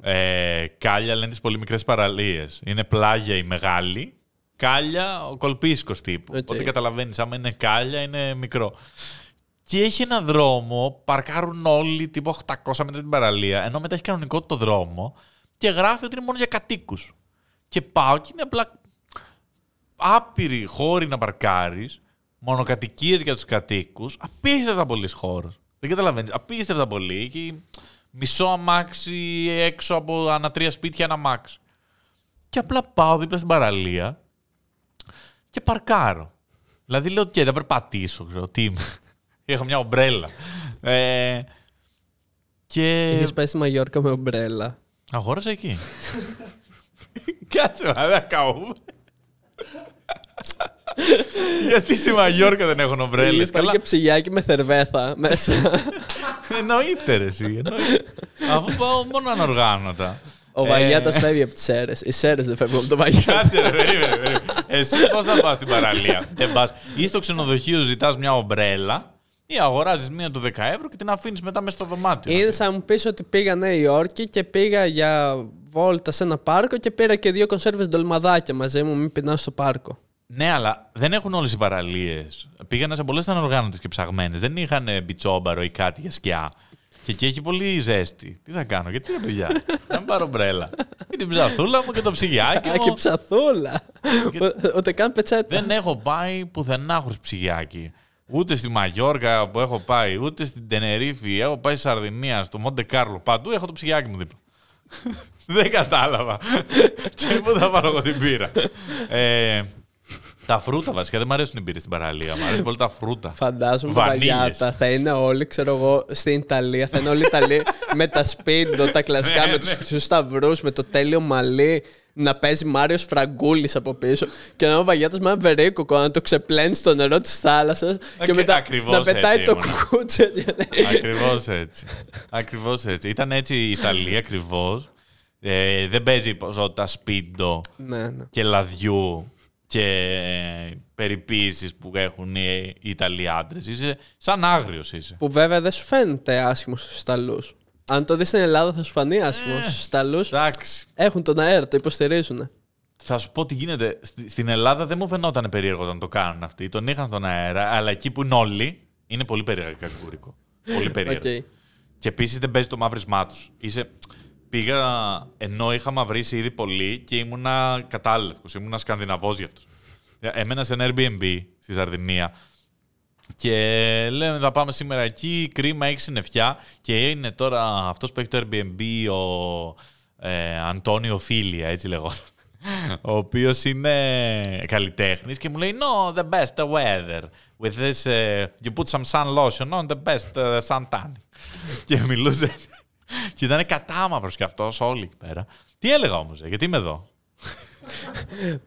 Ε, cala λένε τις πολύ μικρές παραλίες. Είναι playa η μεγάλη, cala ο κολπίσκος τύπου. Οκ. Ό,τι καταλαβαίνεις, άμα είναι cala είναι μικρό. Και έχει ένα δρόμο, παρκάρουν όλοι τύπου 800 μέτρα την παραλία, ενώ μετά έχει κανονικό το δρόμο και γράφει ότι είναι μόνο για κατοίκους. Και πάω και είναι απλά άπειροι χώροι να παρκάρεις, μονοκατοικίες για τους κατοίκους. Απίστευτα πολύ χώρος. Δεν καταλαβαίνεις. Απίστευτα πολύ. Και μισό αμάξι έξω από ανά τρία σπίτια ένα αμάξι. Και απλά πάω δίπλα στην παραλία και παρκάρω. Δηλαδή λέω, και θα περπατήσω, ξέρω, τι είμαι. [LAUGHS] Έχω μια ομπρέλα. Ε, και... Είχες πάει στη Μαγιόρκα με ομπρέλα. Αγόρασα εκεί. [LAUGHS] Κάτσε, μα δεν καούμε. Γιατί στη Μαγιόρκα δεν έχουν ομπρέλες. Είχες πάρει και ψυγιάκι με θερβέθα μέσα. Εννοείται ρε εσύ. εννοείται. Αφού πάω μόνο ανοργάνωτα. Ο Ε, Βαγιάτας φεύγει από τις Σέρες. Οι Σέρες δεν φεύγουν από τον Βαγιάτα. Κάτσε ρε, περίμενε, περίμενε. Εσύ πώς θα πας στην παραλία; Δεν πας. Ή στο ξενοδοχείο ζητάς μια ομπρέλα ή αγοράζεις μία του 10 ευρώ και την αφήνεις μετά μέσα στο δωμάτιο. Είναι σαν να μου πεις ότι πήγα Νέα Υόρκη και πήγα για βόλτα σε ένα πάρκο και πήρα και δύο κονσέρβες ντολμαδάκια μαζί μου, μην πεινάω στο πάρκο. Ναι, αλλά δεν έχουν όλες οι παραλίες. Πήγανα σε πολλές ανοργάνωτες και ψαγμένες. Δεν είχαν μπιτσόμπαρο ή κάτι για σκιά. Και εκεί έχει πολύ ζέστη. Τι θα κάνω, γιατί ρε παιδιά; [LAUGHS] Να μην πάρω μπρέλα. Και την ψαθούλα μου και το ψυγιάκι [LAUGHS] Α, και μου. ψαθούλα. Ο- Ούτε καν πετσέτα. Δεν έχω πάει πουθενά χωρίς ψυγιάκι. Ούτε στη Μαγιόργα που έχω πάει, ούτε στην Τενερίφη. Έχω πάει στη Σαρδινία, στο Μοντε Κάρλο. Παντού έχω το ψυγιάκι μου δίπλα. [LAUGHS] Δεν κατάλαβα. Και πού θα πάρω εγώ την πύρα. Ε, τα φρούτα βασικά δεν μου αρέσουν οι μπύρες στην παραλία. Μου αρέσουν πολύ τα φρούτα. Φαντάζομαι τα Βανίλιες. Βαγιάτα θα είναι όλοι, ξέρω εγώ, στην Ιταλία. Θα είναι όλοι Ιταλοί με τα σπίντο, τα κλασικά, Ναι, με τους ναι. χρυσούς σταυρούς, με το τέλειο μαλλί. Να παίζει Μάριος Φραγκούλης από πίσω και να είναι ο Βαγιάτας με ένα βερίκοκο να το ξεπλένει στο νερό της θάλασσας και Ακρι- μετά ακριβώς να πετάει έτσι το ήμουνα. κουκούτσι. έτσι, λέει. Ακριβώς έτσι. Ακριβώς έτσι. Ήταν έτσι η Ιταλία ακριβώς. Ε, δεν παίζει ποσότητα σπίντο Ναι, ναι. και λαδιού και περιποίησεις που έχουν οι οι Ιταλοί άντρες. Είσαι σαν άγριος είσαι. Που βέβαια δεν σου φαίνεται άσχημο στους Ιταλούς. Αν το δεις στην Ελλάδα θα σου φανεί άσχημο. Ε. Στους Ιταλούς Εντάξει. έχουν τον αέρα, το υποστηρίζουν. Θα σου πω τι γίνεται. Στη- Στην Ελλάδα δεν μου φαινόταν περίεργο όταν το κάνουν αυτοί. Τον είχαν τον αέρα, αλλά εκεί που είναι όλοι είναι πολύ περίεργο και κακούρικο. Πολύ [LAUGHS] περίεργο. Οκ. Και επίσης δεν παίζει το μαύρισμά τους. Είσαι... Πήγα ενώ είχα μαυρίσει ήδη πολύ και ήμουνα κατάλληλος. Ήμουνα Σκανδιναβός γι' αυτό. Έμενα σε ένα Airbnb στη Σαρδινία και λέμε θα πάμε σήμερα εκεί. Κρίμα, έχει συννεφιά. Και είναι τώρα αυτός που έχει το Airbnb ο ε, Αντώνιο Φίλια, έτσι λεγόταν. Ο οποίος είναι καλλιτέχνης και μου λέει No, the best weather. With this, uh, you put some sun lotion on the best uh, sun tan. και μιλούσε. Και ήταν κατάμαυρος κι αυτός όλοι εκεί πέρα. Τι έλεγα όμως, γιατί είμαι εδώ;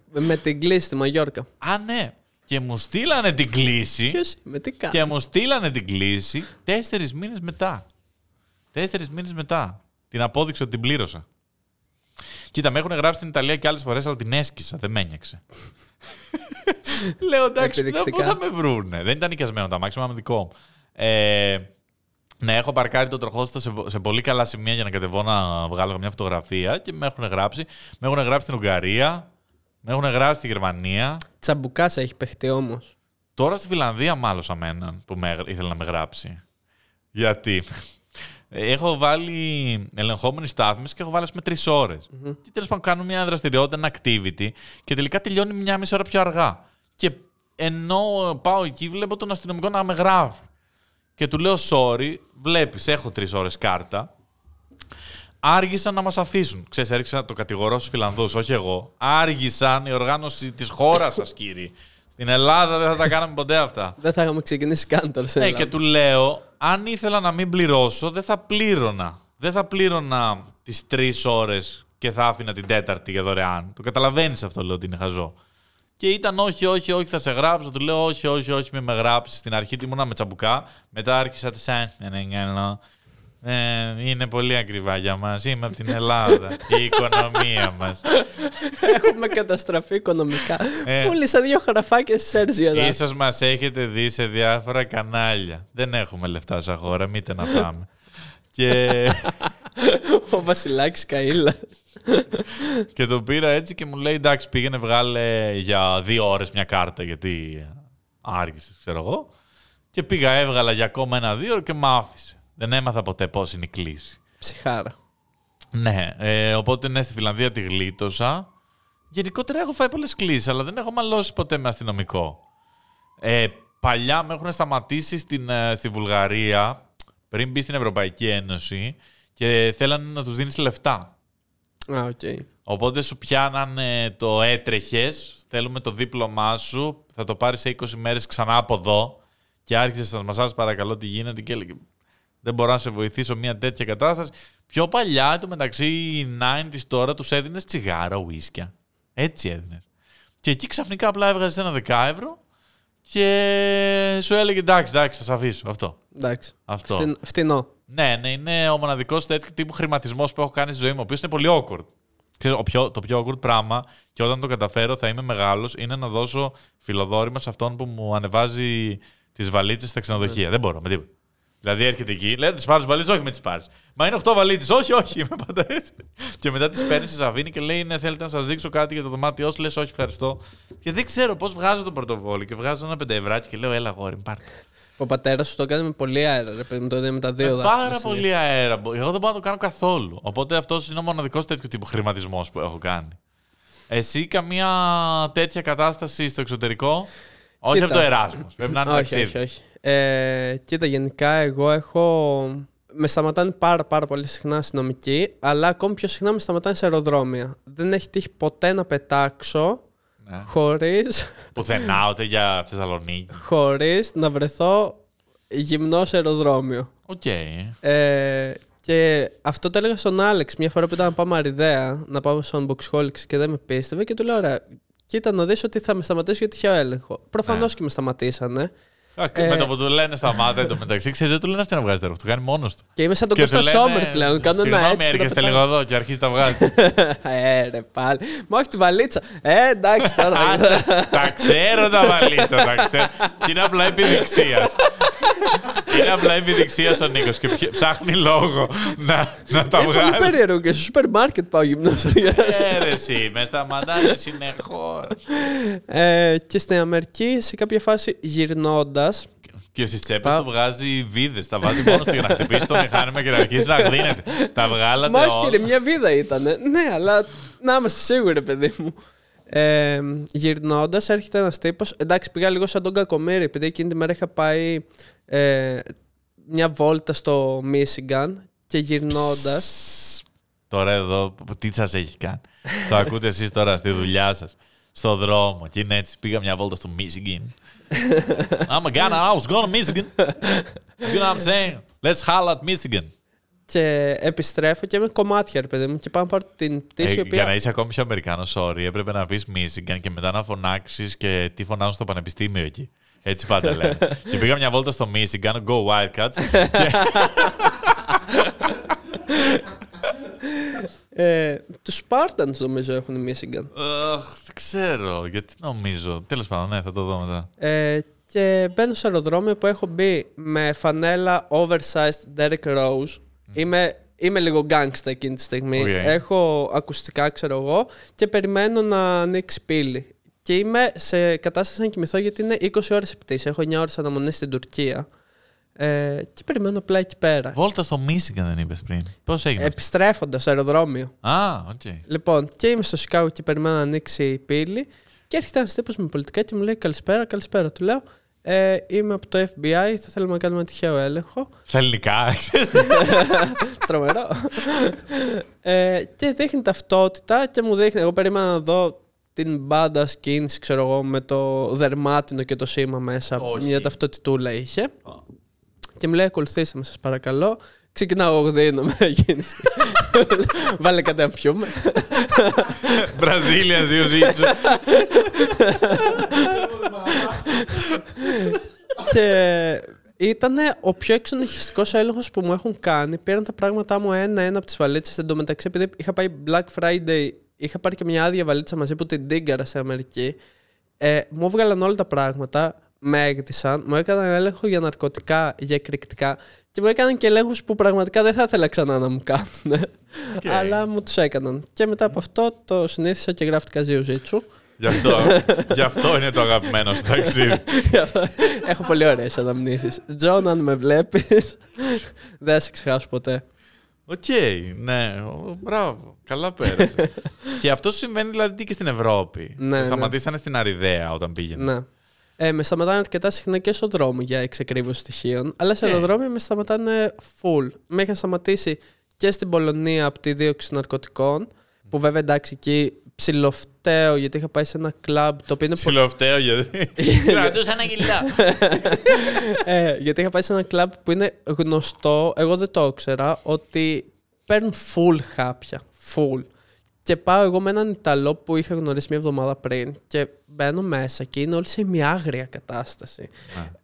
Με την κλίση στη Μαγιόρκα. Α, ναι. Και μου στείλανε την κλίση. Ποιος με τι κάνει. Και μου στείλανε την κλίση τέσσερις μήνες μετά. Τέσσερις μήνες μετά. Την απόδειξη ότι την πλήρωσα. Κοίτα, με έχουν γράψει στην Ιταλία και άλλες φορές, αλλά την έσκησα. Δεν με ένιωξε. [LAUGHS] Λέω εντάξει, δεν- πού Επιδεικτικά. θα με βρούνε; Δεν ήταν νοικιασμένο το αμάξι, ήταν δικό μου. Ε, ναι, έχω παρκάρει το τροχόστο σε, σε πολύ καλά σημεία για να κατεβώ να βγάλω μια φωτογραφία και με έχουν γράψει. Με έχουν γράψει στην Ουγγαρία, με έχουν γράψει στη Γερμανία. Τσαμπουκάς έχει παιχτεί όμως. Τώρα στη Φιλανδία μάλωσα με έναν που με, ήθελε να με γράψει. Γιατί; [LAUGHS] Έχω βάλει ελεγχόμενη στάθμιση και έχω βάλει με τρεις ώρες. Και τέλος πάντων κάνω μια δραστηριότητα, ένα activity και τελικά τελειώνει μια μισή ώρα πιο αργά. Και ενώ πάω εκεί, βλέπω τον αστυνομικό να με γράφει. Και του λέω sorry, βλέπεις, έχω τρεις ώρες κάρτα. Άργησαν να μας αφήσουν. Ξέρεις, έριξα το κατηγορώ στους Φιλανδούς, όχι εγώ. Άργησαν η οργάνωση της χώρας σας, κύριε. Στην Ελλάδα δεν θα τα κάναμε ποτέ αυτά. [LAUGHS] Δεν θα είχαμε ξεκινήσει καν τώρα στην Ναι, Ελλάδα. και του λέω, αν ήθελα να μην πληρώσω, δεν θα πλήρωνα. Δεν θα πλήρωνα τις τρεις ώρες και θα άφηνα την τέταρτη για δωρεάν. Το καταλαβαίνεις αυτό, λέω ότι είναι χαζό. Και ήταν όχι, όχι, όχι, θα σε γράψω. Του λέω όχι, όχι, όχι, μην με γράψεις. Στην αρχή ήμουνα με τσαμπουκά. Μετά άρχισα τη σαν. Ναι, ναι, ναι, ναι. Ε, είναι πολύ ακριβά για μας. Είμαι από την Ελλάδα. Η οικονομία μας. Έχουμε καταστραφεί οικονομικά. Ε. Πούλησα δύο χραφάκια στη Σέρζια. να- Ίσως μας έχετε δει σε διάφορα κανάλια. Δεν έχουμε λεφτά σαν χώρα, μήτε να πάμε. και, [LAUGHS] Ο Βασιλάκης Καΐλα. και το πήρα έτσι και μου λέει εντάξει πήγαινε βγάλε για δύο ώρες μια κάρτα γιατί άργησες ξέρω εγώ. Και πήγα έβγαλα για ακόμα ένα δύο ώρο και μ' άφησε. Δεν έμαθα ποτέ πώς είναι η κλίση. Ψυχάρα. Ναι, ε, οπότε ναι, στη Φιλανδία τη γλίτωσα Γενικότερα έχω φάει πολλές κλήσει, αλλά δεν έχω μαλώσει ποτέ με αστυνομικό. Ε, παλιά με έχουν σταματήσει στην, ε, στη Βουλγαρία πριν μπει στην Ευρωπαϊκή Ένωση και θέλανε να τους δίνεις λεφτά. Α, οκ. Οπότε σου πιάνανε το έτρεχες, θέλουμε το δίπλωμά σου, θα το πάρεις σε 20 μέρες ξανά από εδώ. Και άρχισε να μα σας παρακαλώ τι γίνεται και έλεγε Δεν μπορώ να σε βοηθήσω μια τέτοια κατάσταση. Πιο παλιά, το μεταξύ, οι 90s τώρα τους έδινες τσιγάρα, ουίσκια. Έτσι έδινες. Και εκεί ξαφνικά απλά έβγαζες ένα 10 ευρώ και σου έλεγε εντάξει, εντάξει, θα σε αφήσω. Αυτό. Εντάξει. Αυτό. Φτην- Φτηνό. Ναι, ναι, είναι ο μοναδικός τέτοιο τύπου χρηματισμός που έχω κάνει στη ζωή μου, ο οποίος είναι πολύ awkward. Ξέρεις, ο πιο, το πιο awkward πράγμα και όταν το καταφέρω θα είμαι μεγάλος είναι να δώσω φιλοδόρημα σε αυτόν που μου ανεβάζει τις βαλίτσες στα ξενοδοχεία. Δεν μπορώ με τίποτα. Δηλαδή έρχεται εκεί, λέει τις πάρεις βαλίτσες, όχι με τις πάρεις. Μα είναι 8 βαλίτσες, όχι, όχι, είμαι πάντα έτσι. και μετά τις παίρνεις στη Σαββίνη και λέει: Ναι, θέλετε να σας δείξω κάτι για το δωμάτιό σου. Λες, όχι, ευχαριστώ. Και δεν ξέρω πώς βγάζω το πορτοφόλι και βγάζω ένα πενταευράκι και λέω: Έλα, γόρι, μου, πάρτε. Ο πατέρας σου το έκανε με πολύ αέρα, ρε παιδί μου, το έδινε με τα δύο Με δάχτυλα. Ε, Πάρα πολύ αέρα. Εγώ δεν μπορώ να το κάνω καθόλου. Οπότε αυτός είναι ο μοναδικός τέτοιο τύπου χρηματισμός που έχω κάνει. Εσύ καμία τέτοια κατάσταση στο εξωτερικό; Όχι Κοίτα. από το Εράσμος. Πρέπει να είναι όχι, ταξίδι. όχι, όχι. Ε, κοίτα, γενικά εγώ έχω. Με σταματάνε πάρα, πάρα πολύ συχνά αστυνομικοί, αλλά ακόμη πιο συχνά με σταματάνε σε αεροδρόμια. Δεν έχει τύχει ποτέ να πετάξω Ναι. χωρίς, Πουθενά, ούτε για Θεσσαλονίκη. χωρίς να βρεθώ γυμνό σε αεροδρόμιο. Οκ. Ε, και αυτό το έλεγα στον Άλεξ μια φορά που ήταν να πάμε Αριδέα, να πάμε στον Boxholics και δεν με πίστευε και του λέω: Ωραία, κοίτα να δεις ότι θα με σταματήσει γιατί είχε έλεγχο. Προφανώς Ναι. και με σταματήσανε. Αχ, Ε, Με το που του λένε σταμάτα το μεταξύ, ξέρεις, δεν του λένε αυτή να βγάζει τα ρούχα. Το κάνει μόνος του. Και είμαι σαν τον Και Κώστα του λένε, Σόμερ πλέον. Κάνω ένα «Συγγνώμη, έτσι. και τα έρχεστε πετάω. λίγο εδώ και αρχίζει τα βγάζει. [LAUGHS] ε, ρε πάλι. Μα όχι τη βαλίτσα. Ε, εντάξει τώρα. Άσε, τα ξέρω τα βαλίτσα, τα ξέρω. Και είναι απλά επιδειξίας. είναι απλά επιδειξίας ο Νίκος και ψ- ψάχνει λόγο να, να τα Είναι πολύ βγάλει. περίεργο και στο σούπερ μάρκετ πάω γυμνό. Έρεση, μες σταματάνε συνεχώς. ε, και στην Αμερική σε κάποια φάση γυρνώντα. Και στις τσέπες Πα- του βγάζει βίδες. Τα βάζει μόνος του για να χτυπήσει το μηχάνημα και να αρχίσει να γδίνεται. Τα βγάλατε Μα όχι όλα. κύριε, μια βίδα ήταν. Ναι, αλλά να είμαστε σίγουροι, παιδί μου. Ε, Γυρνώντας, έρχεται ένας τύπος. Εντάξει, πήγα λίγο σαν τον Κακομήρη, επειδή εκείνη τη μέρα είχα πάει ε, μια βόλτα στο Μίσιγκαν και γυρνώντα. Τώρα εδώ, τι σα έχει κάνει. το ακούτε εσεί τώρα στη δουλειά σα, στο δρόμο. Και είναι έτσι. Πήγα μια βόλτα στο Michigan. [LAUGHS] I'm a gun, I was going to Michigan. You know what I'm saying? Let's holla at Michigan. Και επιστρέφω και είμαι κομμάτια, ρε παιδί μου. Και πάω να πάρω την πτήση. η Ε, οποία... Για να είσαι ακόμη πιο Αμερικάνος, sorry, έπρεπε να πεις Michigan και μετά να φωνάξεις και τι φωνάζουν στο πανεπιστήμιο εκεί. Έτσι πάντα λένε. [LAUGHS] και πήγα μια βόλτα στο Michigan, go Wildcats. και [LAUGHS] Ε, του Spartans νομίζω έχουν Μίσιγκαν. Αχ, δεν ξέρω, γιατί νομίζω. Τέλος πάντων, ναι, θα το δω μετά. Ε, και μπαίνω σε αεροδρόμιο που έχω μπει με φανέλα oversized Derek Rose. Είμαι, είμαι λίγο gangsta εκείνη τη στιγμή. Οκ. Έχω ακουστικά, ξέρω εγώ, και περιμένω να ανοίξει πύλη. Και είμαι σε κατάσταση να κοιμηθώ γιατί είναι 20 ώρες η πτήση. Έχω 9 ώρες αναμονή στην Τουρκία. Ε, και περιμένω απλά εκεί πέρα. Βόλτα στο Michigan δεν είπες πριν. Πώς έγινε; Επιστρέφοντας στο αεροδρόμιο. Α, οκ. Λοιπόν, και είμαι στο Σικάγο και περιμένω να ανοίξει η πύλη. Και έρχεται ένας τύπος με πολιτικά και μου λέει Καλησπέρα, καλησπέρα. Του λέω ε, Είμαι από το FBI, θα θέλουμε να κάνουμε ένα τυχαίο έλεγχο. Στα ελληνικά. [LAUGHS] Τρομερό. ε, και δείχνει ταυτότητα και μου δείχνει. Εγώ περίμενα να δω την μπάντα skins, ξέρω εγώ, με το δερμάτινο και το σήμα μέσα. Όχι. Μια ταυτότητούλα είχε. Και μου λέει: Ακολουθήστε με, σας παρακαλώ. Ξεκινάω εγώ δίνομαι εκείνη τη στιγμή. Βάλε κάτι να πιούμε. Brazilian Jiu-Jitsu. και ήταν ο πιο εξονυχιστικός έλεγχος που μου έχουν κάνει. Πήραν τα πράγματά μου ένα-ένα από τις βαλίτσες. Εν τω μεταξύ, επειδή είχα πάει Black Friday, είχα πάρει και μια άδεια βαλίτσα μαζί που την τίγκαρα στην Αμερική. Ε, μου έβγαλαν όλα τα πράγματα, με έγδισαν, μου έκαναν έλεγχο για ναρκωτικά, για εκρηκτικά και μου έκαναν και ελέγχους που πραγματικά δεν θα ήθελα ξανά να μου κάνουν. Αλλά μου τους έκαναν. Και μετά από αυτό το συνήθισα και γράφτηκα Jiu-Jitsu. Γι' αυτό, γι' αυτό είναι το αγαπημένο σου ταξίδι. Έχω πολύ ωραίες αναμνήσεις. Τζον, αν με βλέπεις, δεν θα σε ξεχάσω ποτέ. Οκ, ναι. Ο, μπράβο. Καλά πέρασες. [LAUGHS] και αυτό συμβαίνει δηλαδή και στην Ευρώπη. Ναι, Σε ναι. Σταματήσανε στην Αριδαία όταν πήγαινε. Ναι. Ε, με σταματάνε αρκετά συχνά και στον δρόμο για εξεκρίβωση στοιχείων. Αλλά σε Ναι. αεροδρόμια με σταματάνε full. Με είχαν σταματήσει και στην Πολωνία από τη δίωξη ναρκωτικών. Που βέβαια εντάξει εκεί ψιλοφταίω γιατί είχα πάει σε ένα κλαμπ το οποίο είναι πολύ. Ψιλοφταίο γιατί. [LAUGHS] Κρατούσα ένα κιλά. ε, γιατί είχα πάει σε ένα κλαμπ που είναι γνωστό, εγώ δεν το ήξερα, ότι παίρνουν full χάπια. Full. Και πάω εγώ με έναν Ιταλό που είχα γνωρίσει μια εβδομάδα πριν και μπαίνω μέσα και είναι όλοι σε μια άγρια κατάσταση.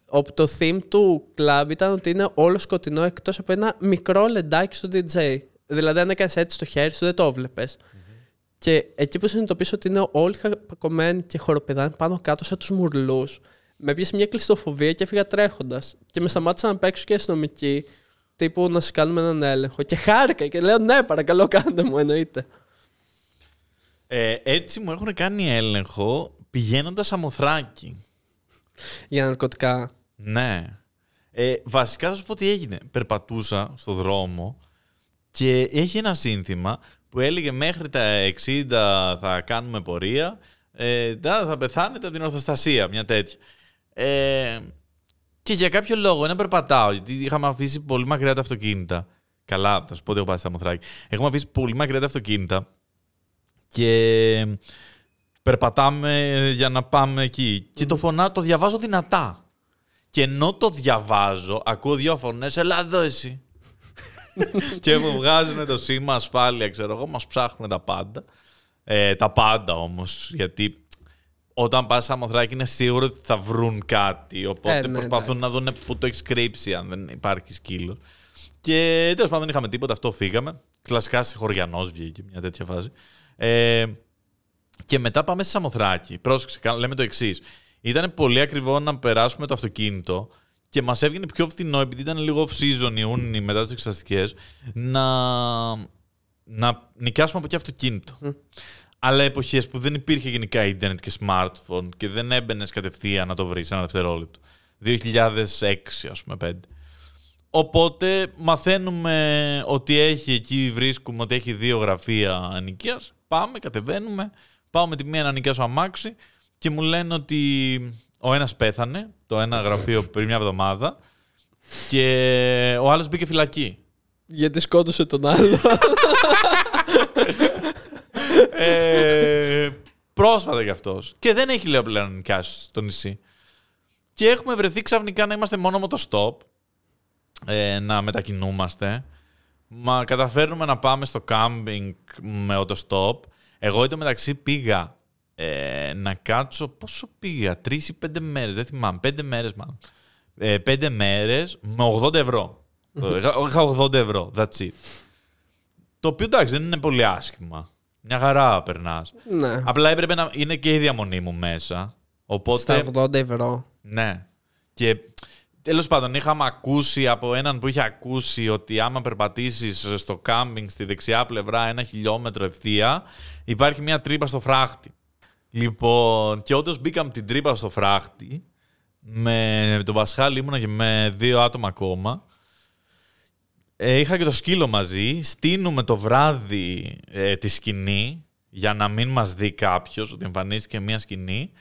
Όπου το theme του club ήταν ότι είναι όλο σκοτεινό εκτός από ένα μικρό λεντάκι στο DJ. Δηλαδή αν έκανες έτσι στο χέρι σου δεν το βλεπες Και εκεί που συνειδητοποίησα ότι είναι όλοι χακωμένοι και χοροπηδάνε πάνω κάτω σαν τους μουρλούς με πιάσε μια κλειστοφοβία και έφυγα τρέχοντας. Και με σταμάτησαν να παίξω και αστυνομικοί, τύπου να σα κάνουμε έναν έλεγχο. Και χάρηκα και λέω ναι, παρακαλώ, κάντε μου, εννοείται. Ε, έτσι μου έχουν κάνει έλεγχο πηγαίνοντας αμοθράκι. Για ναρκωτικά. Ναι. Ε, βασικά θα σου πω τι έγινε. Περπατούσα στο δρόμο και έχει ένα σύνθημα που έλεγε μέχρι τα 60 θα κάνουμε πορεία, ε, τα- θα πεθάνετε από την ορθοστασία, μια τέτοια. Ε, και για κάποιο λόγο, ένα περπατάω, γιατί είχαμε αφήσει πολύ μακριά τα αυτοκίνητα. Καλά, θα σου πω ότι έχω πάει στα Μοθράκη. Έχουμε αφήσει πολύ μακριά τα αυτοκίνητα και περπατάμε για να πάμε εκεί. Και το φωνά το διαβάζω δυνατά. Και ενώ το διαβάζω, ακούω δύο φωνές, έλα εδώ εσύ. [LAUGHS] και μου βγάζουν το σήμα ασφάλεια, ξέρω εγώ, μας ψάχνουν τα πάντα. Ε, τα πάντα όμως, γιατί όταν πας σαν Μοθράκη είναι σίγουρο ότι θα βρουν κάτι, οπότε Ε, ναι, προσπαθούν να δουν που το έχεις κρύψει, αν δεν υπάρχει σκύλος. Και τέλος πάντων δεν είχαμε τίποτα, αυτό φύγαμε. Κλασικά συγχωριανό βγήκε μια τέτοια φάση. Ε, και μετά πάμε στη Σαμοθράκη. Πρόσεξε, κα- λέμε το εξής. Ήταν πολύ ακριβό να περάσουμε το αυτοκίνητο και μας έβγαινε πιο φθηνό, επειδή ήταν λίγο off season Ιούνιοι μετά τις εξεταστικές, να, να νοικιάσουμε από εκεί αυτοκίνητο. Αλλά εποχές που δεν υπήρχε γενικά ίντερνετ και smartphone και δεν έμπαινες κατευθείαν να το βρεις ένα δευτερόλεπτο. 2006, ας πούμε, 5. Οπότε μαθαίνουμε ότι έχει εκεί, βρίσκουμε ότι έχει δύο γραφεία ενοικίας. Πάμε, κατεβαίνουμε, πάω με τη μία να νοικιάσω αμάξι και μου λένε ότι ο ένας πέθανε, το ένα γραφείο πριν μια εβδομάδα και ο άλλος μπήκε φυλακή. Γιατί σκότωσε τον άλλο. [LAUGHS] ε, πρόσφατα κι αυτός. Και δεν έχει λέω πλέον νοικιάσει στο νησί. Και έχουμε βρεθεί ξαφνικά να είμαστε μόνο με το stop, ε, να μετακινούμαστε. Μα καταφέρνουμε να πάμε στο κάμπινγκ με το stop. Εγώ εδώ μεταξύ πήγα ε, να κάτσω. Πόσο πήγα, τρεις ή πέντε μέρες, δεν θυμάμαι. Πέντε μέρες μάλλον. Ε, πέντε μέρες με 80 ευρώ. είχα, είχα 80 ευρώ. That's it. Το οποίο εντάξει δεν είναι πολύ άσχημα. Μια χαρά περνάς. ναι. Απλά έπρεπε να είναι και η διαμονή μου μέσα. Οπότε. Στα 80 ευρώ. Ναι. Και τέλος πάντων, είχαμε ακούσει από έναν που είχε ακούσει ότι άμα περπατήσεις στο κάμπινγκ στη δεξιά πλευρά ένα χιλιόμετρο ευθεία, υπάρχει μια τρύπα στο φράχτη. Λοιπόν, και όντως μπήκαμε την τρύπα στο φράχτη. Με τον Πασχάλη ήμουνα και με δύο άτομα ακόμα. Ε, είχα και το σκύλο μαζί. Στείνουμε το βράδυ ε, τη σκηνή για να μην μας δει κάποιος ότι εμφανίστηκε μια σκηνή.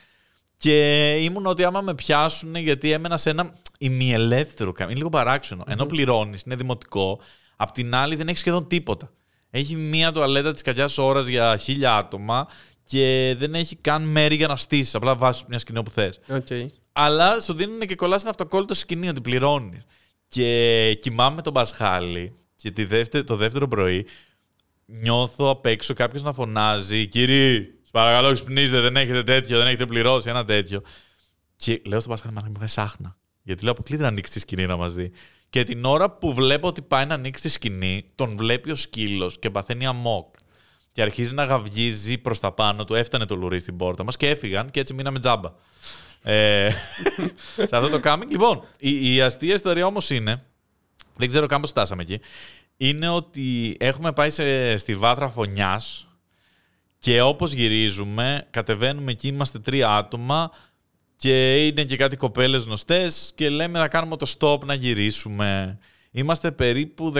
Και ήμουν ότι άμα με πιάσουν, γιατί έμενα σε ένα ημιελεύθερο καμ- Είναι λίγο παράξενο. Ενώ πληρώνεις, είναι δημοτικό. Απ' την άλλη δεν έχεις σχεδόν τίποτα. Έχει μία τουαλέτα της κακιάς ώρας για χίλια άτομα και δεν έχει καν μέρη για να στήσεις. Απλά βάζεις μια σκηνή όπου θες. Οκ. Αλλά σου δίνουν και κολλάς ένα αυτοκόλλητο σκηνή ότι πληρώνεις. Και κοιμάμαι με τον Πασχάλη και τη δεύτερη, το δεύτερο πρωί νιώθω απ' έξω κάποιος να φωνάζει Κύριε, σας παρακαλώ, ξυπνήστε, δεν έχετε τέτοιο, δεν έχετε πληρώσει ένα τέτοιο. Και λέω στον Πασχάλη, μα με σάχνα. Γιατί λέω, αποκλείται να ανοίξει τη σκηνή να μας δει. Και την ώρα που βλέπω ότι πάει να ανοίξει τη σκηνή, τον βλέπει ο σκύλος και παθαίνει αμόκ. Και αρχίζει να γαυγίζει προς τα πάνω του. Έφτανε το λουρί στην πόρτα μας και έφυγαν και έτσι μείναμε τζάμπα. Ε, [LAUGHS] σε αυτό το κάμινγκ. Λοιπόν, η, η αστεία ιστορία όμως είναι. Δεν ξέρω καν πώς φτάσαμε εκεί. Είναι ότι έχουμε πάει σε, στη βάθρα φωνιάς και όπως γυρίζουμε, κατεβαίνουμε εκεί, είμαστε τρία άτομα και είναι και κάτι κοπέλες γνωστές και λέμε να κάνουμε το stop να γυρίσουμε. Είμαστε περίπου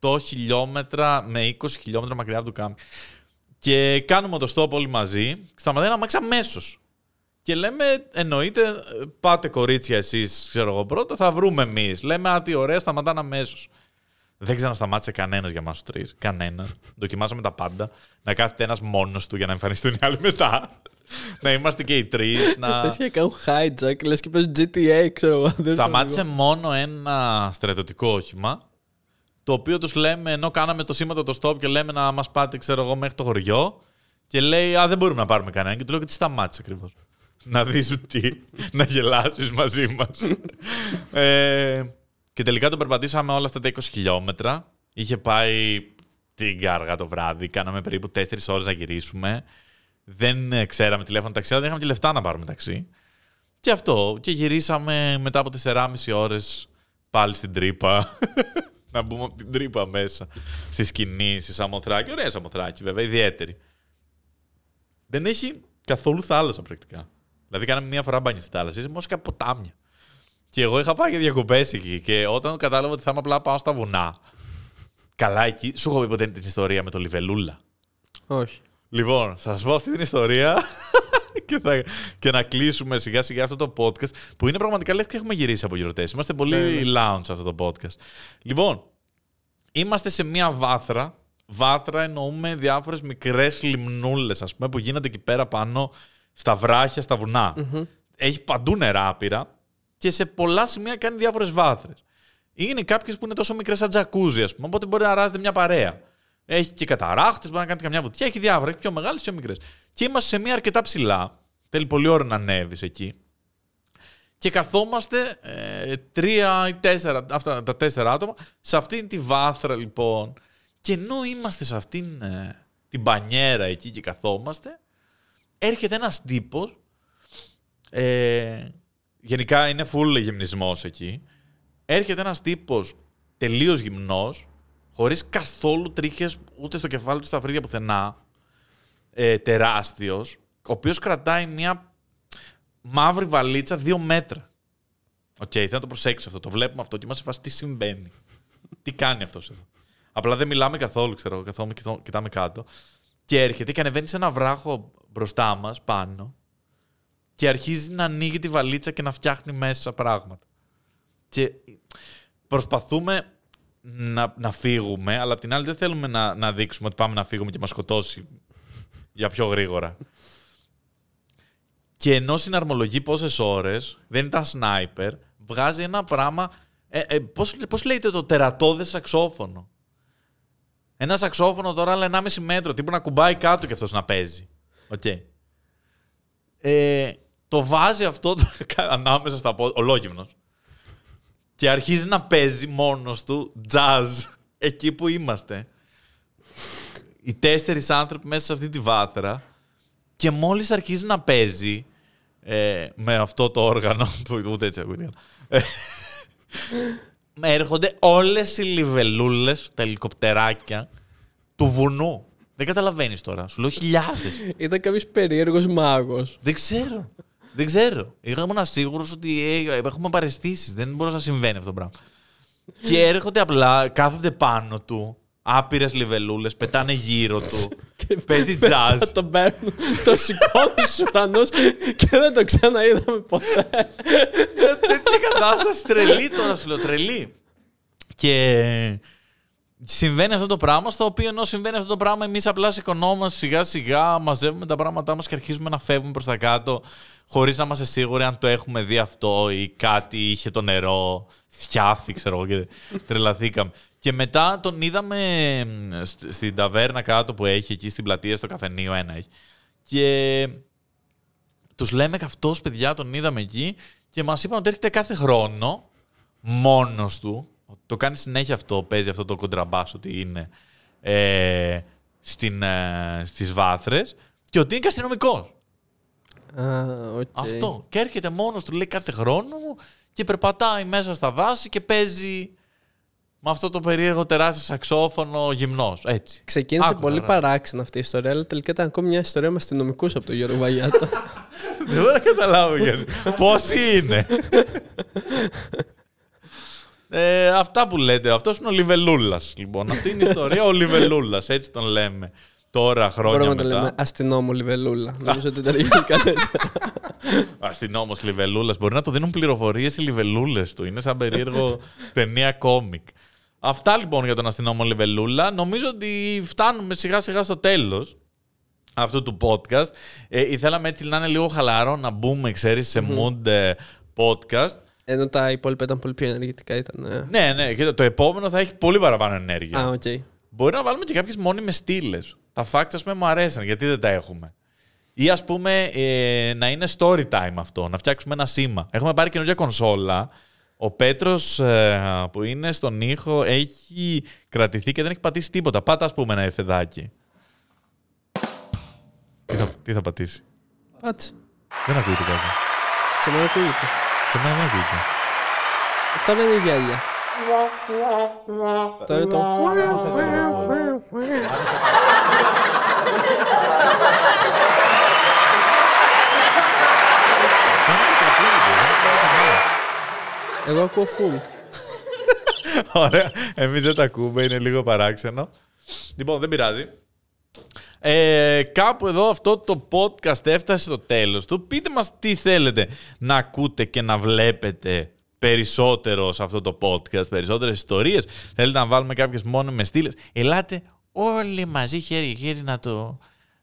8 χιλιόμετρα με 20 χιλιόμετρα μακριά από το κάμπινγκ. Και κάνουμε το stop όλοι μαζί. Σταματάει ένα αμάξι αμέσως. Και λέμε, εννοείται, πάτε κορίτσια εσείς, ξέρω εγώ πρώτα, θα βρούμε εμείς. Λέμε, Α, τι ωραία, σταματάνε αμέσως. Δεν ξανασταμάτησε κανένας για μας τους τρεις. Κανένα. Δοκιμάσαμε τα πάντα. Να κάθεται ένας μόνος του για να εμφανιστούν οι άλλοι μετά. Να είμαστε και οι τρεις. Να... Δεν είχε κάνουν hijack, λες και πες GTA, ξέρω εγώ. δεν Σταμάτησε μόνο ένα στρατιωτικό όχημα. Το οποίο τους λέμε, ενώ κάναμε το σήματο το stop και λέμε να μας πάτε, ξέρω εγώ, μέχρι το χωριό. Και λέει, Α, δεν μπορούμε να πάρουμε κανέναν. Και του λέω, και τι σταμάτησε ακριβώς. [LAUGHS] να δεις τι, να γελάσεις μαζί μας. [LAUGHS] ε, και τελικά το περπατήσαμε όλα αυτά τα 20 χιλιόμετρα. Είχε πάει την κάργα το βράδυ. Κάναμε περίπου 4 ώρες να γυρίσουμε. Δεν ε, ξέραμε τηλέφωνο ταξί, αλλά δεν είχαμε και λεφτά να πάρουμε ταξί. Και αυτό. Και γυρίσαμε μετά από 4,5 ώρες πάλι στην τρύπα. [LAUGHS] να μπούμε από την τρύπα μέσα. Στη σκηνή, στη Σαμοθράκη. Ωραία Σαμοθράκη, βέβαια, ιδιαίτερη. Δεν έχει καθόλου θάλασσα πρακτικά. Δηλαδή, κάναμε μία φορά μπάνια στη θάλασσα. Είσαι μόνο και από ποτάμια. Και εγώ είχα πάει για διακοπές εκεί. Και όταν κατάλαβα ότι θα είμαι απλά πάω στα βουνά. Καλά, εκεί. Σου έχω πει ποτέ την ιστορία με το Λιβελούλα. Όχι. Λοιπόν, σας πω αυτή την ιστορία [LAUGHS] και, θα, και να κλείσουμε σιγά σιγά αυτό το podcast που είναι πραγματικά λες και έχουμε γυρίσει από γυρωτέ. Είμαστε πολύ Ναι, ναι. lounge αυτό το podcast. Λοιπόν, είμαστε σε μία βάθρα. Βάθρα εννοούμε διάφορες μικρές λιμνούλες, ας πούμε, που γίνονται εκεί πέρα πάνω στα βράχια, στα βουνά. Έχει παντού νερά άπειρα και σε πολλά σημεία κάνει διάφορες βάθρες. Είναι κάποιες που είναι τόσο μικρές σαν τζακούζι, ας πούμε, οπότε μπορεί να ράζεται μια παρέα. Έχει και καταράχτες, μπορεί να κάνει καμιά βουτιά, έχει διάφορα, έχει πιο μεγάλες πιο μικρές. Και είμαστε σε μια αρκετά ψηλά. Θέλει πολύ ώρα να ανέβεις εκεί. Και καθόμαστε ε, τρία ή τέσσερα, αυτά τα τέσσερα άτομα, σε αυτήν τη βάθρα λοιπόν. Και ενώ είμαστε σε αυτήν ε, την πανιέρα εκεί και καθόμαστε, έρχεται ένας τύπος, ε, γενικά είναι full γυμνισμός εκεί, έρχεται ένας τύπος τελείως γυμνός, χωρίς καθόλου τρίχες ούτε στο κεφάλι του στα φρύδια πουθενά, ε, τεράστιος, ο οποίος κρατάει μια μαύρη βαλίτσα δύο μέτρα. Οκ, θέλω να το προσέξει αυτό. Το βλέπουμε αυτό και είμαστε φάση τι συμβαίνει. τι κάνει αυτός εδώ. Απλά δεν μιλάμε καθόλου, ξέρω εγώ. Καθόμαστε και κοιτώ- κοιτάμε κάτω. Και έρχεται και ανεβαίνει σε ένα βράχο μπροστά μας πάνω και αρχίζει να ανοίγει τη βαλίτσα και να φτιάχνει μέσα πράγματα. Και προσπαθούμε να, να φύγουμε, αλλά απ' την άλλη δεν θέλουμε να, να δείξουμε ότι πάμε να φύγουμε και μας σκοτώσει [LAUGHS] για πιο γρήγορα. Και ενώ συναρμολογεί πόσες ώρες, δεν ήταν σνάιπερ, βγάζει ένα πράγμα. Ε, ε, πώς, πώς λέγεται το τερατώδες σαξόφωνο; Ένα σαξόφωνο τώρα, αλλά 1,5 μέτρο. Τύπου να ακουμπάει κάτω και αυτός να παίζει. Οκ. Ε, το βάζει αυτό το- [LAUGHS] ανάμεσα στα πόδια. Ολόγυμνος. Και αρχίζει να παίζει μόνος του jazz εκεί που είμαστε. Οι τέσσερις άνθρωποι μέσα σε αυτή τη βάθρα και μόλις αρχίζει να παίζει ε, με αυτό το όργανο [LAUGHS] που ούτε έτσι ακούγεται. ε, με έρχονται όλες οι λιβελούλες, τα ελικοπτεράκια του βουνού. Δεν καταλαβαίνεις τώρα. Σου λέω χιλιάδες. Ήταν κάποιος περίεργος μάγος. Δεν ξέρω. Δεν ξέρω. Ήμουν σίγουρος ότι ε, έχουμε παρεστήσεις. Δεν μπορούσε να συμβαίνει αυτό το πράγμα. και έρχονται απλά, κάθονται πάνω του, άπειρες λιβελούλες, πετάνε γύρω του. [LAUGHS] παίζει jazz. Θα τον παίρνουν, το σηκώνουν στους ουρανούς και δεν το ξαναείδαμε ποτέ. Τέτοια κατάσταση τρελή τώρα σου λέω, τρελή. Και συμβαίνει αυτό το πράγμα, στο οποίο ενώ συμβαίνει αυτό το πράγμα, εμείς απλά σηκωνόμαστε σιγά σιγά, μαζεύουμε τα πράγματά μας και αρχίζουμε να φεύγουμε προς τα κάτω, χωρίς να είμαστε σίγουροι αν το έχουμε δει αυτό ή κάτι είχε το νερό, θιάφη, ξέρω εγώ, και τρελαθήκαμε. Και μετά τον είδαμε μ, σ- στην ταβέρνα κάτω που έχει εκεί στην πλατεία, στο καφενείο ένα έχει. Και τους λέμε και αυτό, παιδιά, τον είδαμε εκεί και μας είπαν ότι έρχεται κάθε χρόνο μόνος του. Το κάνει συνέχεια αυτό, παίζει αυτό το κοντραμπάς ότι είναι ε, στην, ε, στις βάθρες και ότι είναι και αστυνομικός. Α, οκ. Αυτό. Και έρχεται μόνος του, λέει κάθε χρόνο και περπατάει μέσα στα δάση και παίζει με αυτό το περίεργο τεράστιο σαξόφωνο γυμνός. Έτσι. Ξεκίνησε Άκου πολύ τώρα. παράξενα αυτή η ιστορία, αλλά τελικά ήταν ακόμη μια ιστορία με αστυνομικούς από τον Γιώργο Βαγιάτα. Δεν μπορώ να καταλάβω γιατί. Πόσοι είναι; [LAUGHS] Ε, αυτά που λέτε. Αυτός είναι ο Λιβελούλας. Λοιπόν, αυτή είναι η ιστορία. Ο Λιβελούλας, έτσι τον λέμε. Τώρα, χρόνια Μπορούμε μετά. να το λέμε αστυνόμο Λιβελούλα. Νομίζω ότι ταιριάζει [LAUGHS] καλύτερα. Αστυνόμος Λιβελούλας. Μπορεί να του δίνουν πληροφορίες οι Λιβελούλες του. Είναι σαν περίεργο [LAUGHS] ταινία κόμικ. Αυτά λοιπόν για τον αστυνόμο Λιβελούλα. Νομίζω ότι φτάνουμε σιγά σιγά στο τέλος αυτού του podcast. Ε, θέλαμε έτσι να είναι λίγο χαλαρό, να μπούμε, ξέρεις, σε mood ε, podcast. Ενώ τα υπόλοιπα ήταν πολύ πιο ενεργητικά. Ήταν. ε. Ναι, ναι, κοίτα, το επόμενο θα έχει πολύ παραπάνω ενέργεια. Α, οκ. Μπορεί να βάλουμε και κάποιες μόνιμες στήλες. Τα facts, ας πούμε, μου αρέσαν γιατί δεν τα έχουμε. Ή ας πούμε ε, να είναι story time αυτό, να φτιάξουμε ένα σήμα. Έχουμε πάρει καινούργια κονσόλα. Ο Πέτρος που είναι στον ήχο έχει κρατηθεί και δεν έχει πατήσει τίποτα. Πάτα, ας πούμε, ένα εφεδάκι. Τι θα, τι θα πατήσει; Πάτσε. Δεν ακούγεται κάτι. Σε μένα ακούγεται. Σε μένα δεν ακούγεται. Ε, Τώρα είναι γέλια. Τώρα είναι το. Φαίνεται ότι ακούγεται, δεν ακούγεται σε μένα. Εγώ ακούω full. Ωραία. Εμείς δεν τα ακούμε, είναι λίγο παράξενο. Λοιπόν, δεν πειράζει. Ε, κάπου εδώ αυτό το podcast έφτασε στο τέλος του. Πείτε μας τι θέλετε να ακούτε και να βλέπετε περισσότερο σε αυτό το podcast, περισσότερες ιστορίες. Θέλετε να βάλουμε κάποιες μόνιμες στήλες. Ελάτε όλοι μαζί χέρι-χέρι να, το,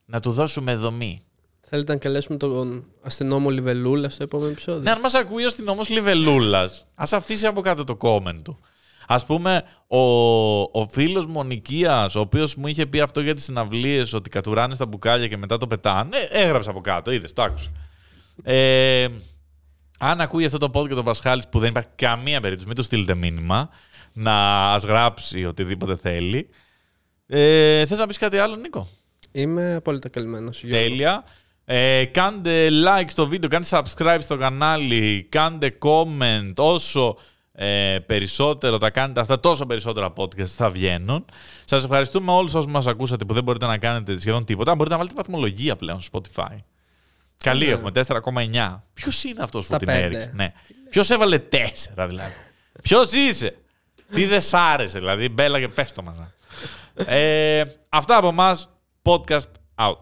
να του δώσουμε δομή. Θέλετε να καλέσουμε τον αστυνόμο Λιβελούλα στο επόμενο επεισόδιο; Ναι, αν μας ακούει ο αστυνόμος Λιβελούλας, ας αφήσει από κάτω το comment του. Α πούμε, ο, ο φίλος μου ο Νικίας, ο οποίος μου είχε πει αυτό για τις συναυλίες, ότι κατουράνε στα μπουκάλια και μετά το πετάνε, ε, έγραψε από κάτω, είδες, το άκουσα. Ε, αν ακούει αυτό το podcast ο Πασχάλης που δεν υπάρχει καμία περίπτωση, μην του στείλετε μήνυμα, να ας γράψει οτιδήποτε θέλει. Ε, Θες να πεις κάτι άλλο, Νίκο; Είμαι απόλυτα καλυμμένος. Τέλεια. Ε, κάντε like στο βίντεο, κάντε subscribe στο κανάλι, κάντε comment όσο ε, περισσότερο τα κάνετε αυτά, τόσο περισσότερα podcast θα βγαίνουν. Σας ευχαριστούμε όλους όσους μας ακούσατε που δεν μπορείτε να κάνετε σχεδόν τίποτα. Μπορείτε να βάλετε βαθμολογία πλέον στο Spotify. Καλή Ναι. έχουμε, 4,9. Ποιος είναι αυτός που Στα την πέντε. έριξε; Ναι. Ποιος έβαλε 4 δηλαδή; Ποιος είσαι; Τι δεν σ' άρεσε δηλαδή; Μπέλα και πες το μας. Ε, αυτά από εμάς. Podcast out.